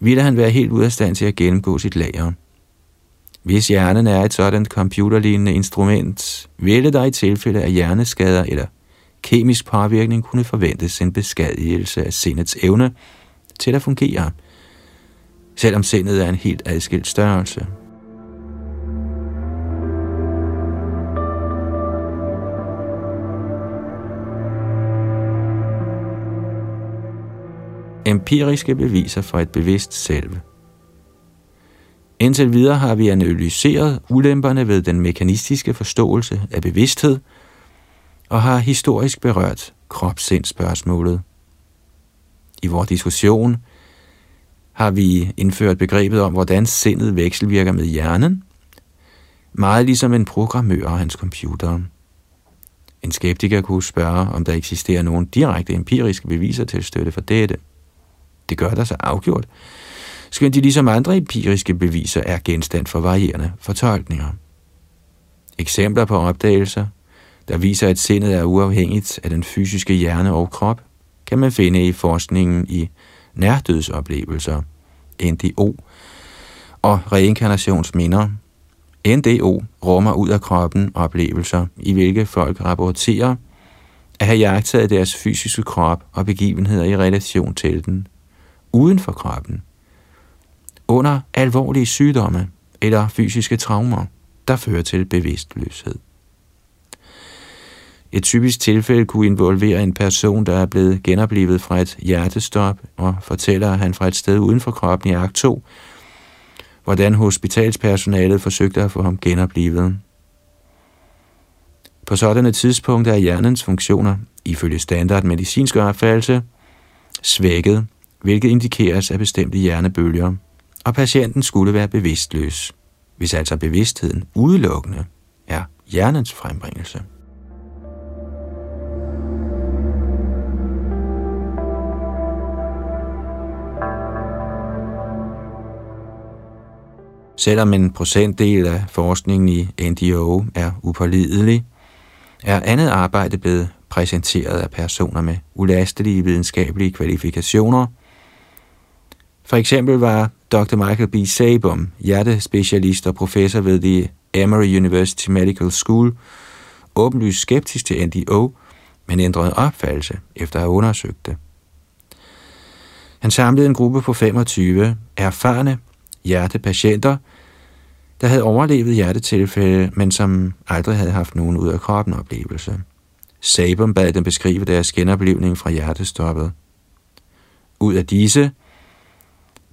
ville han være helt ude af stand til at gennemgå sit lager. Hvis hjernen er et sådan computerlignende instrument, ville der i tilfælde af hjerneskader eller kemisk påvirkning kunne forventes en beskadigelse af sindets evne til at fungere, selvom sindet er en helt adskilt størrelse. Empiriske beviser for et bevidst selv – Indtil videre har vi analyseret ulemperne ved den mekanistiske forståelse af bevidsthed og har historisk berørt kropsindspørgsmålet. I vores diskussion har vi indført begrebet om, hvordan sindet vekselvirker med hjernen, meget ligesom en programmør og hans computer. En skeptiker kunne spørge, om der eksisterer nogen direkte empiriske beviser til støtte for dette. Det gør der så afgjort, skønt de ligesom andre empiriske beviser er genstand for varierende fortolkninger. Eksempler på opdagelser, der viser, at sindet er uafhængigt af den fysiske hjerne og krop, kan man finde i forskningen i nærdødsoplevelser, NDO, og reinkarnationsminder. NDO rummer ud af kroppen oplevelser, i hvilke folk rapporterer at have jagtet deres fysiske krop og begivenheder i relation til den, uden for kroppen under alvorlige sygdomme eller fysiske traumer, der fører til bevidstløshed. Et typisk tilfælde kunne involvere en person, der er blevet genoplevet fra et hjertestop og fortæller, at han fra et sted uden for kroppen i akt 2, hvordan hospitalspersonalet forsøgte at få ham genoplevet. På sådanne tidspunkter er hjernens funktioner, ifølge standard medicinsk opfattelse, svækket, hvilket indikeres af bestemte hjernebølger og patienten skulle være bevidstløs, hvis altså bevidstheden udelukkende er hjernens frembringelse. Selvom en procentdel af forskningen i NDO er upålidelig, er andet arbejde blevet præsenteret af personer med ulastelige videnskabelige kvalifikationer. For eksempel var Dr. Michael B. Sabum, hjertespecialist og professor ved The Emory University Medical School, åbenlyst skeptisk til NDO, men ændrede opfattelse efter at have undersøgt det. Han samlede en gruppe på 25 erfarne hjertepatienter, der havde overlevet hjertetilfælde, men som aldrig havde haft nogen ud af kroppen oplevelse. Sabum bad dem beskrive deres genoplevning fra hjertestoppet. Ud af disse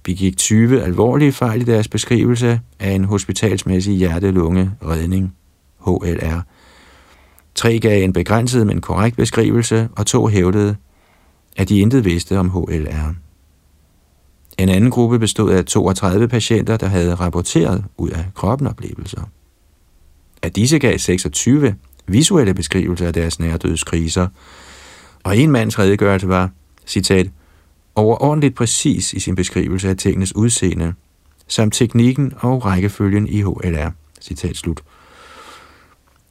begik 20 alvorlige fejl i deres beskrivelse af en hospitalsmæssig hjerte-lunge-redning, HLR. Tre gav en begrænset, men korrekt beskrivelse, og to hævdede, at de intet vidste om HLR. En anden gruppe bestod af 32 patienter, der havde rapporteret ud af kroppenoplevelser. Af disse gav 26 visuelle beskrivelser af deres nærdødskriser, og en mands redegørelse var, citat, overordentligt præcis i sin beskrivelse af tingenes udseende, samt teknikken og rækkefølgen i HLR. Citat slut.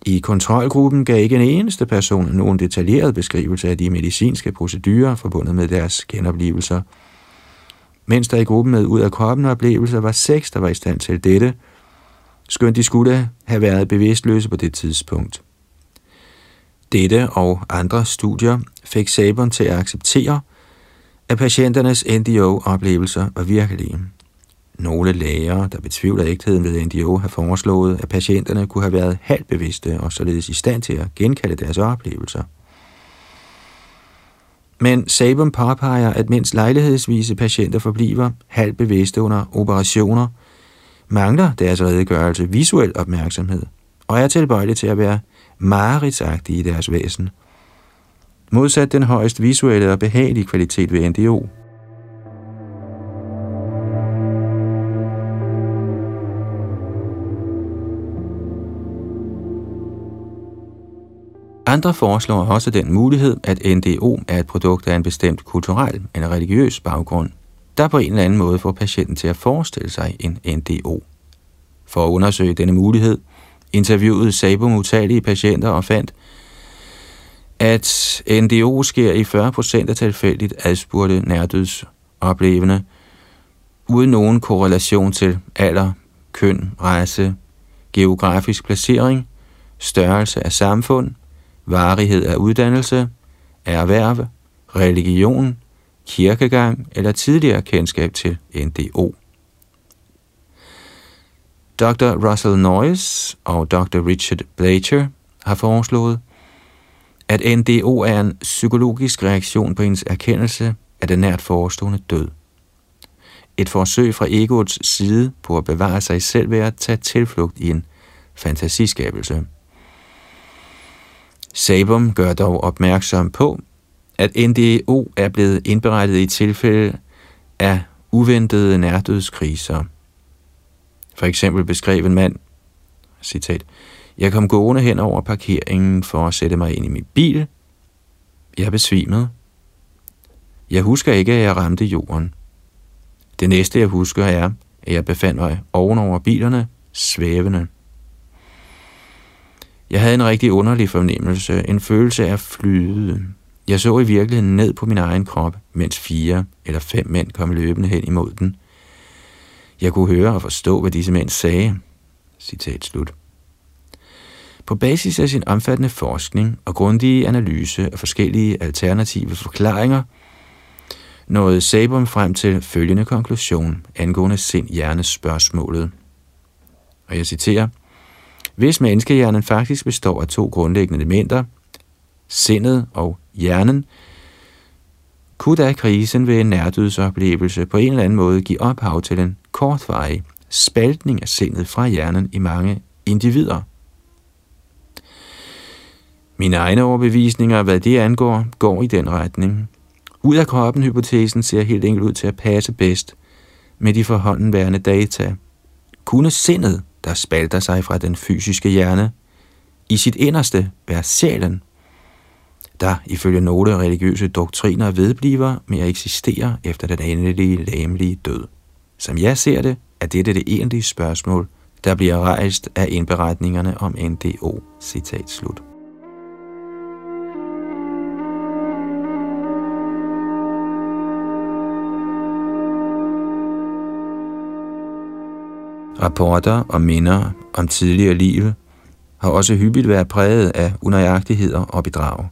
I kontrolgruppen gav ikke en eneste person nogen detaljeret beskrivelse af de medicinske procedurer forbundet med deres genoplevelser, mens der i gruppen med ud af kroppen oplevelser var seks, der var i stand til dette, skønt de skulle have været bevidstløse på det tidspunkt. Dette og andre studier fik Sabon til at acceptere, at patienternes NDO-oplevelser var virkelige. Nogle læger, der betvivler ægtheden ved NDO, har foreslået, at patienterne kunne have været halvbevidste og således i stand til at genkalde deres oplevelser. Men Sabum påpeger, at mens lejlighedsvise patienter forbliver halvbevidste under operationer, mangler deres redegørelse visuel opmærksomhed og er tilbøjelige til at være mareridsagtige i deres væsen. Modsat den højst visuelle og behagelige kvalitet ved NDO. Andre foreslår også den mulighed, at NDO er et produkt af en bestemt kulturel eller religiøs baggrund, der på en eller anden måde får patienten til at forestille sig en NDO. For at undersøge denne mulighed, interviewede Sabo Mutali patienter og fandt, at NDO sker i 40% af tilfældigt adspurgte nærdødsoplevende, uden nogen korrelation til alder, køn, race, geografisk placering, størrelse af samfund, varighed af uddannelse, erhverv, religion, kirkegang eller tidligere kendskab til NDO. Dr. Russell Noyes og Dr. Richard Blacher har foreslået, at NDO er en psykologisk reaktion på ens erkendelse af den nært forestående død. Et forsøg fra egoets side på at bevare sig selv ved at tage tilflugt i en fantasiskabelse. Sabum gør dog opmærksom på, at NDO er blevet indberettet i tilfælde af uventede nærdødskriser. For eksempel beskrev en mand, citat, jeg kom gående hen over parkeringen for at sætte mig ind i min bil. Jeg besvimede. Jeg husker ikke, at jeg ramte jorden. Det næste, jeg husker, er, at jeg befandt mig ovenover bilerne, svævende. Jeg havde en rigtig underlig fornemmelse, en følelse af flyde. Jeg så i virkeligheden ned på min egen krop, mens fire eller fem mænd kom løbende hen imod den. Jeg kunne høre og forstå, hvad disse mænd sagde. Citat slut. På basis af sin omfattende forskning og grundige analyse af forskellige alternative forklaringer, nåede Sabum frem til følgende konklusion angående sind-hjernes spørgsmålet. Og jeg citerer, hvis menneskehjernen faktisk består af to grundlæggende elementer, sindet og hjernen, kunne da krisen ved en nærdødsoplevelse på en eller anden måde give ophav til en kortvarig spaltning af sindet fra hjernen i mange individer. Mine egne overbevisninger, hvad det angår, går i den retning. Ud af kroppen-hypotesen ser helt enkelt ud til at passe bedst med de forhåndenværende data. Kunne sindet der spalter sig fra den fysiske hjerne, i sit inderste være sjælen, der ifølge nogle religiøse doktriner vedbliver med at eksistere efter den endelige læmelige død. Som jeg ser det, er dette det egentlige spørgsmål, der bliver rejst af indberetningerne om NDO. Citat slut. Rapporter og minder om tidligere liv har også hyppigt været præget af unøjagtigheder og bedrag.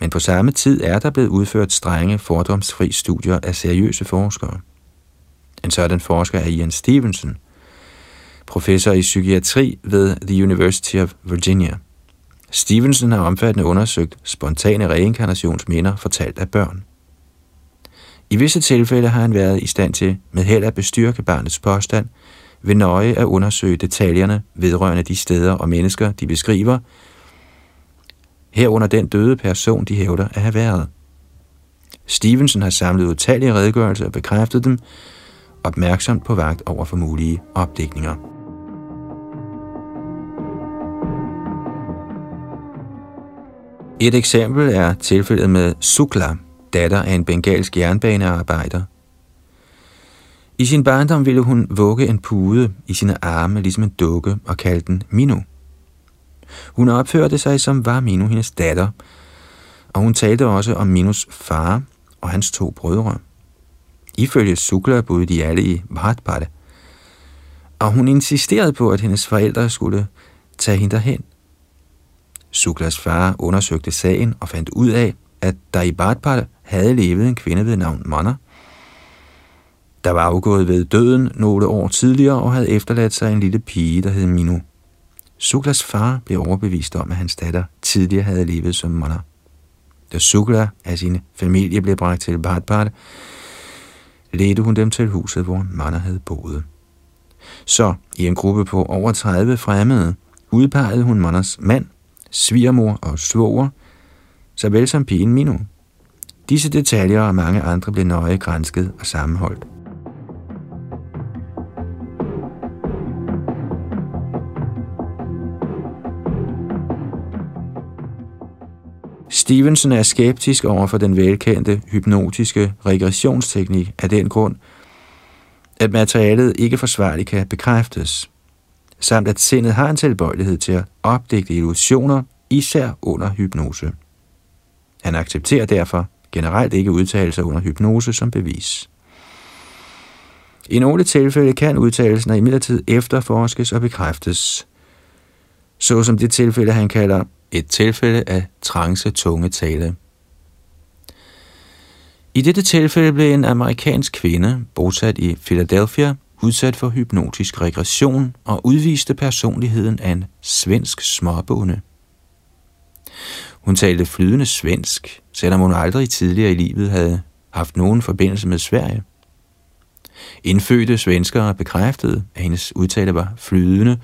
Men på samme tid er der blevet udført strenge, fordomsfri studier af seriøse forskere. En sådan forsker er Ian Stevenson, professor i psykiatri ved The University of Virginia. Stevenson har omfattende undersøgt spontane reinkarnationsminder fortalt af børn. I visse tilfælde har han været i stand til med held at bestyrke barnets påstand – ved nøje at undersøge detaljerne vedrørende de steder og mennesker, de beskriver, herunder den døde person, de hævder at have været. Stevenson har samlet utallige redegørelser og bekræftet dem, opmærksomt på vagt over for mulige opdækninger. Et eksempel er tilfældet med Sukla, datter af en bengalsk jernbanearbejder, i sin barndom ville hun vugge en pude i sine arme, ligesom en dukke, og kaldte den Minu. Hun opførte sig som var Minu hendes datter, og hun talte også om Minus far og hans to brødre. Ifølge Sukla boede de alle i Bhatpade, og hun insisterede på, at hendes forældre skulle tage hende derhen. Suklas far undersøgte sagen og fandt ud af, at der i Bhatpade havde levet en kvinde ved navn Manner, der var afgået ved døden nogle år tidligere og havde efterladt sig en lille pige, der hed Minu. Suklas far blev overbevist om, at hans datter tidligere havde levet som Mana. Da Sukla af sin familie blev bragt til Bhatpat, ledte hun dem til huset, hvor Mana havde boet. Så i en gruppe på over 30 fremmede udpegede hun Manas mand, svigermor og svoger, såvel som pigen Minu. Disse detaljer og mange andre blev nøje grænsket og sammenholdt. Stevenson er skeptisk over for den velkendte hypnotiske regressionsteknik af den grund, at materialet ikke forsvarligt kan bekræftes, samt at sindet har en tilbøjelighed til at opdægte illusioner, især under hypnose. Han accepterer derfor generelt ikke udtalelser under hypnose som bevis. I nogle tilfælde kan udtalelsen imidlertid efterforskes og bekræftes, såsom det tilfælde, han kalder et tilfælde af trance tunge tale. I dette tilfælde blev en amerikansk kvinde, bosat i Philadelphia, udsat for hypnotisk regression og udviste personligheden af en svensk småbonde. Hun talte flydende svensk, selvom hun aldrig tidligere i livet havde haft nogen forbindelse med Sverige. Indfødte svenskere bekræftede, at hendes udtale var flydende,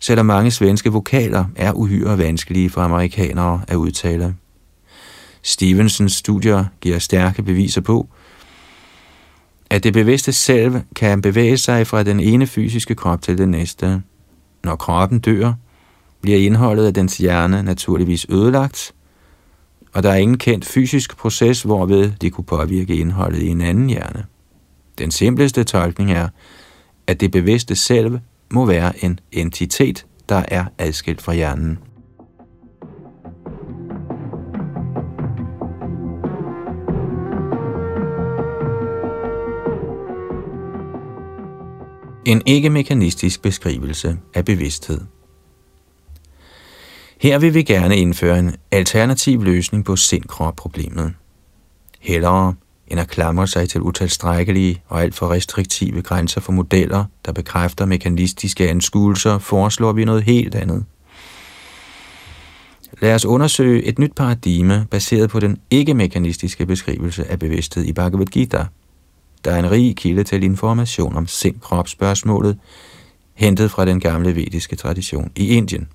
selvom mange svenske vokaler er uhyre vanskelige for amerikanere at udtale. Stevensons studier giver stærke beviser på, at det bevidste selv kan bevæge sig fra den ene fysiske krop til den næste. Når kroppen dør, bliver indholdet af dens hjerne naturligvis ødelagt, og der er ingen kendt fysisk proces, hvorved det kunne påvirke indholdet i en anden hjerne. Den simpleste tolkning er, at det bevidste selv må være en entitet, der er adskilt fra hjernen. En ikke-mekanistisk beskrivelse af bevidsthed. Her vil vi gerne indføre en alternativ løsning på sind-krop-problemet. Hellere end at klamre sig til utalstrækkelige og alt for restriktive grænser for modeller, der bekræfter mekanistiske anskuelser, foreslår vi noget helt andet. Lad os undersøge et nyt paradigme baseret på den ikke-mekanistiske beskrivelse af bevidsthed i Bhagavad Gita. Der er en rig kilde til information om sind-krop-spørgsmålet, hentet fra den gamle vediske tradition i Indien.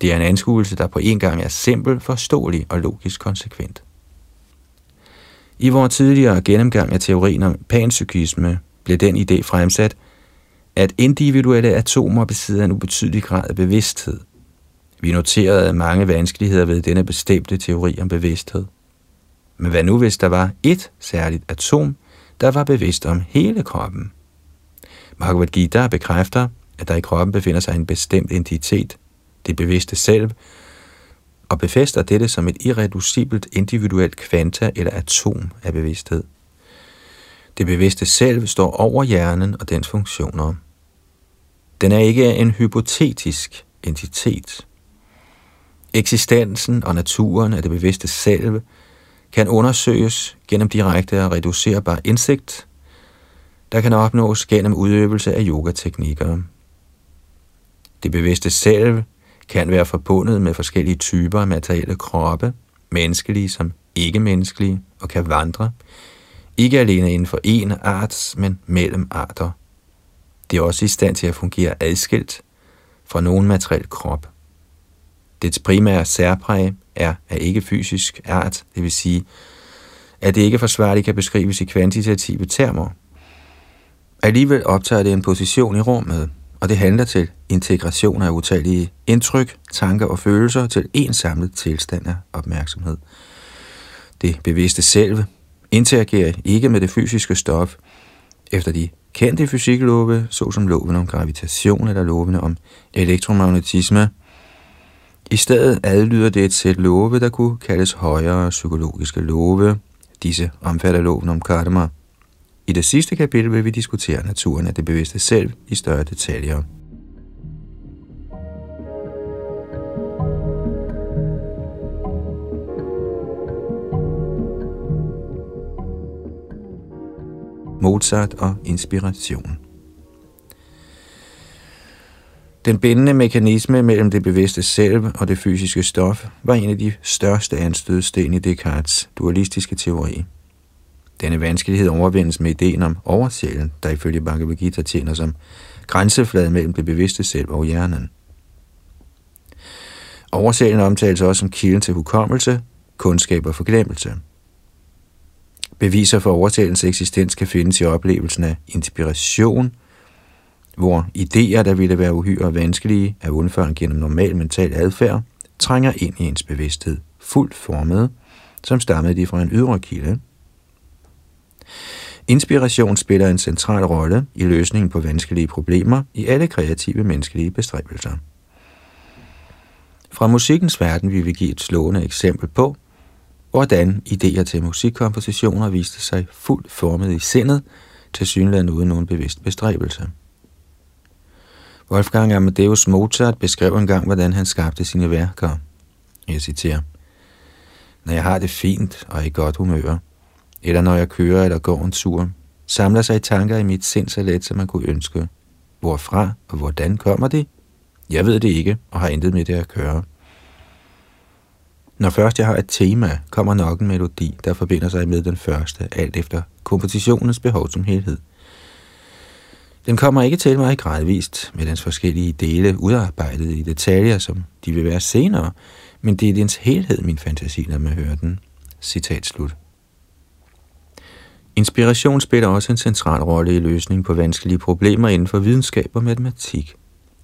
Det er en anskuelse, der på en gang er simpel, forståelig og logisk konsekvent. I vores tidligere gennemgang af teorien om panpsykisme blev den idé fremsat, at individuelle atomer besidder en ubetydelig grad af bevidsthed, Vi noterede mange vanskeligheder ved denne bestemte teori om bevidsthed. Men hvad nu, hvis der var et særligt atom, der var bevidst om hele kroppen? Bhagavad Gita bekræfter, at der i kroppen befinder sig en bestemt entitet, det bevidste selv, og befæster dette som et irreducibelt individuelt kvanta eller atom af bevidsthed. Det bevidste selv står over hjernen og dens funktioner. Den er ikke en hypotetisk entitet. Eksistensen og naturen af det bevidste selv kan undersøges gennem direkte og reducerbar indsigt, der kan opnås gennem udøvelse af yogateknikker. Det bevidste selv kan være forbundet med forskellige typer af materielle kroppe, menneskelige som ikke-menneskelige, og kan vandre, ikke alene inden for en art, men mellem arter. Det er også i stand til at fungere adskilt fra nogen materiel krop. Dets primære særpræg er af ikke-fysisk art, det vil sige, at det ikke forsvarligt kan beskrives i kvantitative termer. Alligevel optager det en position i rummet, og det handler til integration af utallige indtryk, tanker og følelser til en samlet tilstand af opmærksomhed. Det bevidste selve interagerer ikke med det fysiske stof efter de kendte fysiklove, såsom loven om gravitation eller lovene om elektromagnetisme. I stedet adlyder det et sæt love, der kunne kaldes højere psykologiske love. Disse omfatter loven om karma, i det sidste kapitel vil vi diskutere naturen af det bevidste selv i større detaljer. Mozart og inspiration Den bindende mekanisme mellem det bevidste selv og det fysiske stof var en af de største anstødsten i Descartes' dualistiske teori. Denne vanskelighed overvindes med ideen om oversjælen, der ifølge Bhagavad Gita tjener som grænseflade mellem det bevidste selv og hjernen. Oversjælen omtales også som kilden til hukommelse, kundskab og forglemmelse. Beviser for oversjælens eksistens kan findes i oplevelsen af inspiration, hvor idéer, der ville være uhyre vanskelige at undføre gennem normal mental adfærd, trænger ind i ens bevidsthed, fuldt formet, som stammede de fra en ydre kilde, Inspiration spiller en central rolle i løsningen på vanskelige problemer i alle kreative menneskelige bestræbelser. Fra musikkens verden vil vi give et slående eksempel på, hvordan idéer til musikkompositioner viste sig fuldt formet i sindet, til synligheden uden nogen bevidst bestræbelse. Wolfgang Amadeus Mozart beskrev engang, hvordan han skabte sine værker. Jeg citerer. Når jeg har det fint og i godt humør, eller når jeg kører eller går en tur, samler sig tanker i mit sind så let, som man kunne ønske. Hvorfra og hvordan kommer det? Jeg ved det ikke, og har intet med det at køre. Når først jeg har et tema, kommer nok en melodi, der forbinder sig med den første, alt efter kompositionens behov som helhed. Den kommer ikke til mig gradvist med dens forskellige dele udarbejdet i detaljer, som de vil være senere, men det er dens helhed, min fantasi, når man hører den. Citat slut. Inspiration spiller også en central rolle i løsningen på vanskelige problemer inden for videnskab og matematik.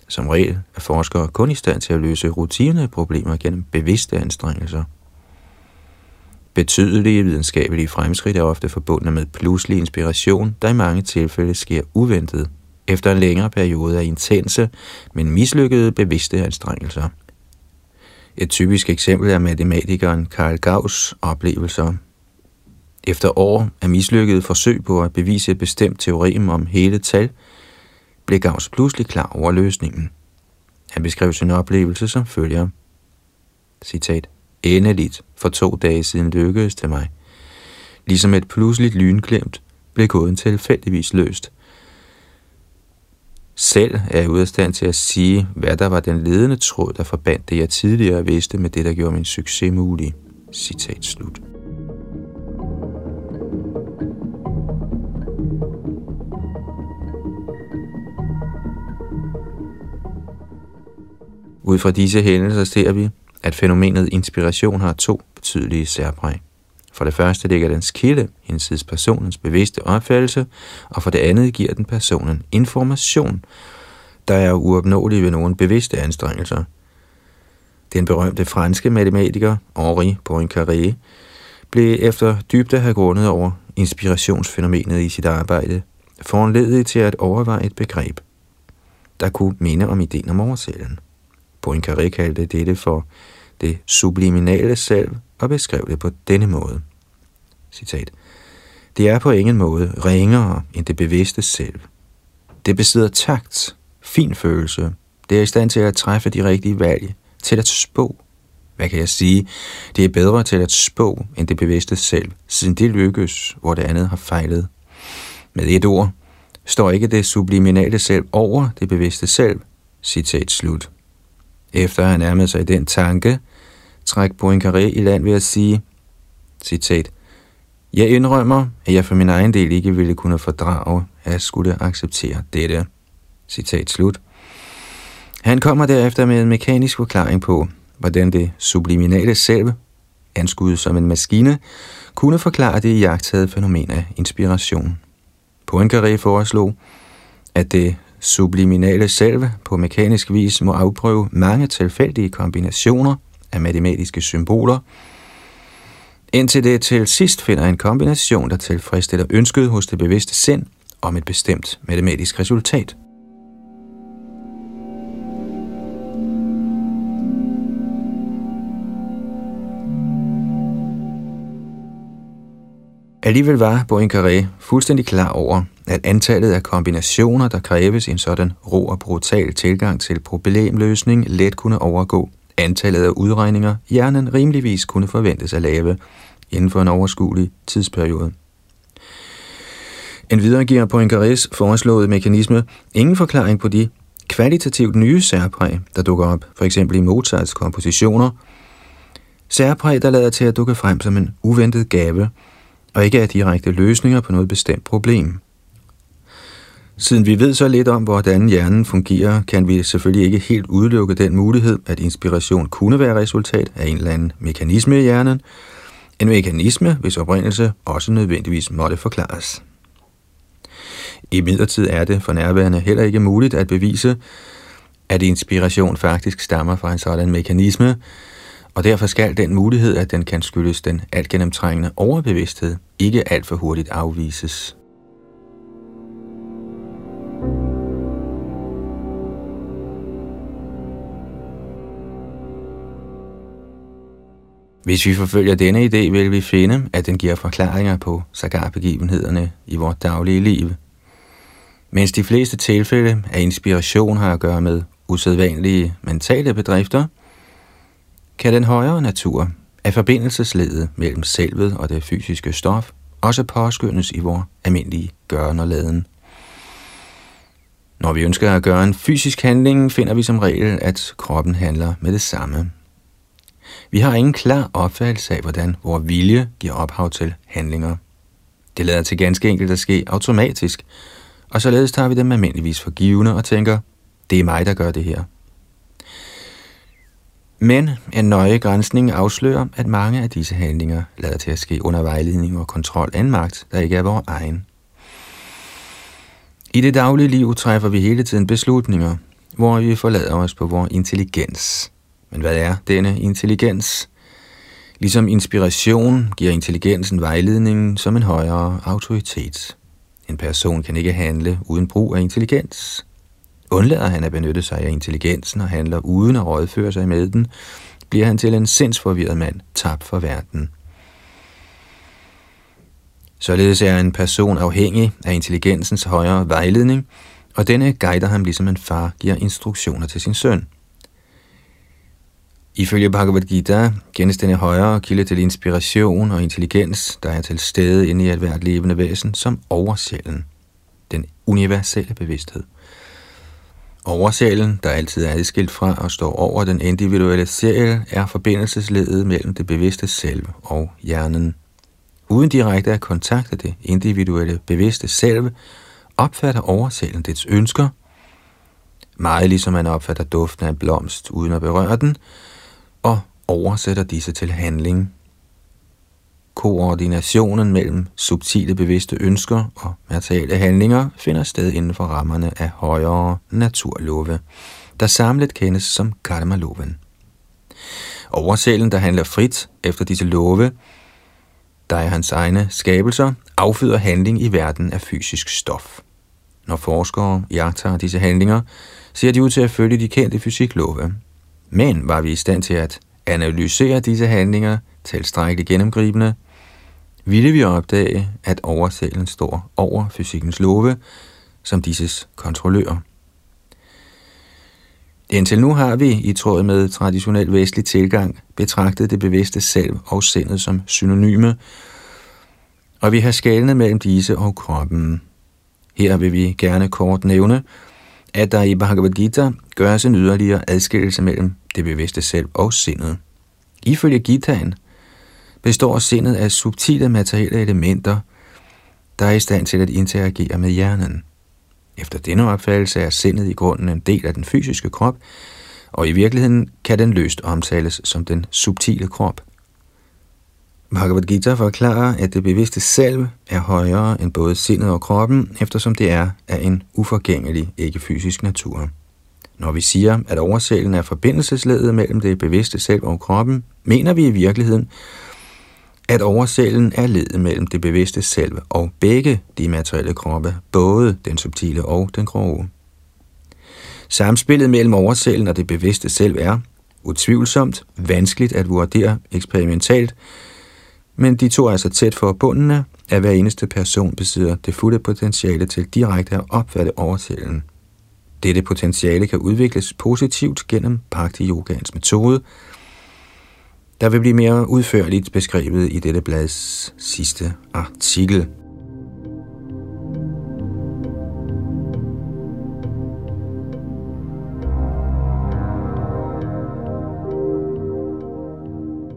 Som regel er forskere kun i stand til at løse rutineproblemer gennem bevidste anstrengelser. Betydelige videnskabelige fremskridt er ofte forbundet med pludselig inspiration, der i mange tilfælde sker uventet, efter en længere periode af intense, men mislykkede bevidste anstrengelser. Et typisk eksempel er matematikeren Carl Gauss' oplevelser efter år af mislykkede forsøg på at bevise et bestemt teorem om hele tal, blev Gauss pludselig klar over løsningen. Han beskrev sin oplevelse som følger. Citat. Endeligt for to dage siden lykkedes det mig. Ligesom et pludseligt lynklemt blev gåden tilfældigvis løst. Selv er jeg ude af stand til at sige, hvad der var den ledende tråd, der forbandt det, jeg tidligere vidste med det, der gjorde min succes mulig. Citat slut. Ud fra disse hændelser ser vi, at fænomenet inspiration har to betydelige særpræg. For det første ligger dens kilde hinsides personens bevidste opfattelse, og for det andet giver den personen information, der er uopnåelig ved nogen bevidste anstrengelser. Den berømte franske matematiker Henri Poincaré blev efter dybt at have grundet over inspirationsfænomenet i sit arbejde foranledet til at overveje et begreb, der kunne minde om ideen om oversælen. Poincaré kaldte dette for det subliminale selv og beskrev det på denne måde. Citat. Det er på ingen måde ringere end det bevidste selv. Det besidder takt, fin følelse. Det er i stand til at træffe de rigtige valg, til at spå. Hvad kan jeg sige? Det er bedre til at spå end det bevidste selv, siden det lykkes, hvor det andet har fejlet. Med et ord, står ikke det subliminale selv over det bevidste selv. Citat slut. Efter at have nærmet sig den tanke, træk Poincaré i land ved at sige, citat, Jeg indrømmer, at jeg for min egen del ikke ville kunne fordrage, at skulle acceptere dette. Citat slut. Han kommer derefter med en mekanisk forklaring på, hvordan det subliminale selv, anskuet som en maskine, kunne forklare det jagtede fænomen af inspiration. Poincaré foreslog, at det subliminale selve på mekanisk vis må afprøve mange tilfældige kombinationer af matematiske symboler, indtil det til sidst finder en kombination, der tilfredsstiller ønsket hos det bevidste sind om et bestemt matematisk resultat. Alligevel var Poincaré fuldstændig klar over, at antallet af kombinationer, der kræves en sådan ro og brutal tilgang til problemløsning, let kunne overgå antallet af udregninger, hjernen rimeligvis kunne forventes at lave inden for en overskuelig tidsperiode. En videre giver Poincarés foreslåede mekanisme ingen forklaring på de kvalitativt nye særpræg, der dukker op, for eksempel i Mozarts kompositioner. Særpræg, der lader til at dukke frem som en uventet gave, og ikke er direkte løsninger på noget bestemt problem. Siden vi ved så lidt om, hvordan hjernen fungerer, kan vi selvfølgelig ikke helt udelukke den mulighed, at inspiration kunne være resultat af en eller anden mekanisme i hjernen. En mekanisme, hvis oprindelse også nødvendigvis måtte forklares. I midlertid er det for nærværende heller ikke muligt at bevise, at inspiration faktisk stammer fra en sådan mekanisme, og derfor skal den mulighed, at den kan skyldes den altgennemtrængende overbevidsthed, ikke alt for hurtigt afvises. Hvis vi forfølger denne idé, vil vi finde, at den giver forklaringer på sagarbegivenhederne i vores daglige liv. Mens de fleste tilfælde af inspiration har at gøre med usædvanlige mentale bedrifter, kan den højere natur af forbindelsesledet mellem selvet og det fysiske stof også påskyndes i vores almindelige gøren og laden. Når vi ønsker at gøre en fysisk handling, finder vi som regel, at kroppen handler med det samme. Vi har ingen klar opfattelse af, hvordan vores vilje giver ophav til handlinger. Det lader til ganske enkelt at ske automatisk, og således tager vi dem almindeligvis for givende og tænker, det er mig, der gør det her. Men en nøje grænsning afslører, at mange af disse handlinger lader til at ske under vejledning og kontrol af en magt, der ikke er vores egen. I det daglige liv træffer vi hele tiden beslutninger, hvor vi forlader os på vores intelligens. Men hvad er denne intelligens? Ligesom inspiration giver intelligensen vejledningen som en højere autoritet. En person kan ikke handle uden brug af intelligens. Undlader han at benytte sig af intelligensen og handler uden at rådføre sig med den, bliver han til en sindsforvirret mand, tabt for verden. Således er en person afhængig af intelligensens højere vejledning, og denne guider ham ligesom en far giver instruktioner til sin søn. Ifølge Bhagavad Gita kendes denne højere kilde til inspiration og intelligens, der er til stede inde i et hvert levende væsen, som oversjælen, den universelle bevidsthed. Oversjælen, der altid er adskilt fra og står over den individuelle sjæl, er forbindelsesledet mellem det bevidste selv og hjernen. Uden direkte at kontakte det individuelle bevidste selv, opfatter oversjælen dets ønsker, meget ligesom man opfatter duften af en blomst uden at berøre den, og oversætter disse til handling. Koordinationen mellem subtile bevidste ønsker og materielle handlinger finder sted inden for rammerne af højere naturlove, der samlet kendes som karma-loven. Oversælen, der handler frit efter disse love, der er hans egne skabelser, afføder handling i verden af fysisk stof. Når forskere jagter disse handlinger, ser de ud til at følge de kendte fysiklove. Men var vi i stand til at analysere disse handlinger tilstrækkeligt gennemgribende, ville vi opdage, at oversalen står over fysikkens love, som disses kontrollører. Indtil nu har vi, i tråd med traditionel vestlig tilgang, betragtet det bevidste selv og sindet som synonyme, og vi har skælnet mellem disse og kroppen. Her vil vi gerne kort nævne, at der i Bhagavad Gita gøres en yderligere adskillelse mellem det bevidste selv og sindet. Ifølge Gitaen består sindet af subtile materielle elementer, der er i stand til at interagere med hjernen. Efter denne opfattelse er sindet i grunden en del af den fysiske krop, og i virkeligheden kan den løst omtales som den subtile krop. Bhagavad Gita forklarer, at det bevidste selv er højere end både sindet og kroppen, eftersom det er af en uforgængelig, ikke fysisk natur. Når vi siger, at oversælen er forbindelsesledet mellem det bevidste selv og kroppen, mener vi i virkeligheden, at oversælen er ledet mellem det bevidste selv og begge de materielle kroppe, både den subtile og den grove. Samspillet mellem oversælen og det bevidste selv er, utvivlsomt, vanskeligt at vurdere eksperimentalt, men de to er så tæt forbundne, at hver eneste person besidder det fulde potentiale til direkte at opfatte oversælen. Dette potentiale kan udvikles positivt gennem Bhakti Yogans metode, der vil blive mere udførligt beskrevet i dette blads sidste artikel.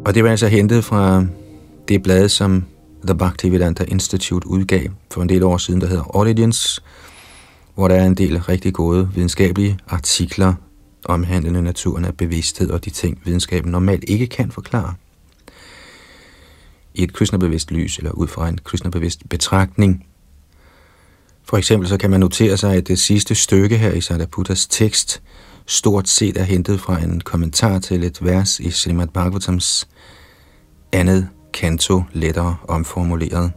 Og det var altså hentet fra det blad, som The Bhaktivedanta Institute udgav for en del år siden, der hedder Origins, hvor der er en del rigtig gode videnskabelige artikler omhandlende naturen af bevidsthed og de ting, videnskaben normalt ikke kan forklare. I et kristnebevidst lys, eller ud fra en kristnebevidst betragtning. For eksempel så kan man notere sig, at det sidste stykke her i Sadaputas tekst stort set er hentet fra en kommentar til et vers i Srimad Bhagavatams andet kanto lettere omformuleret.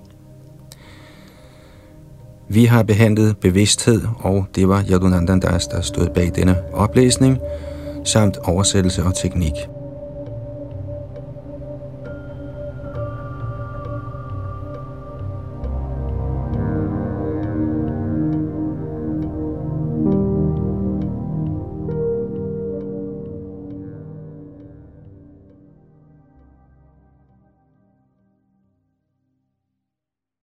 Vi har behandlet bevidsthed, og det var Yadunandandas, der stod bag denne oplæsning, samt oversættelse og teknik.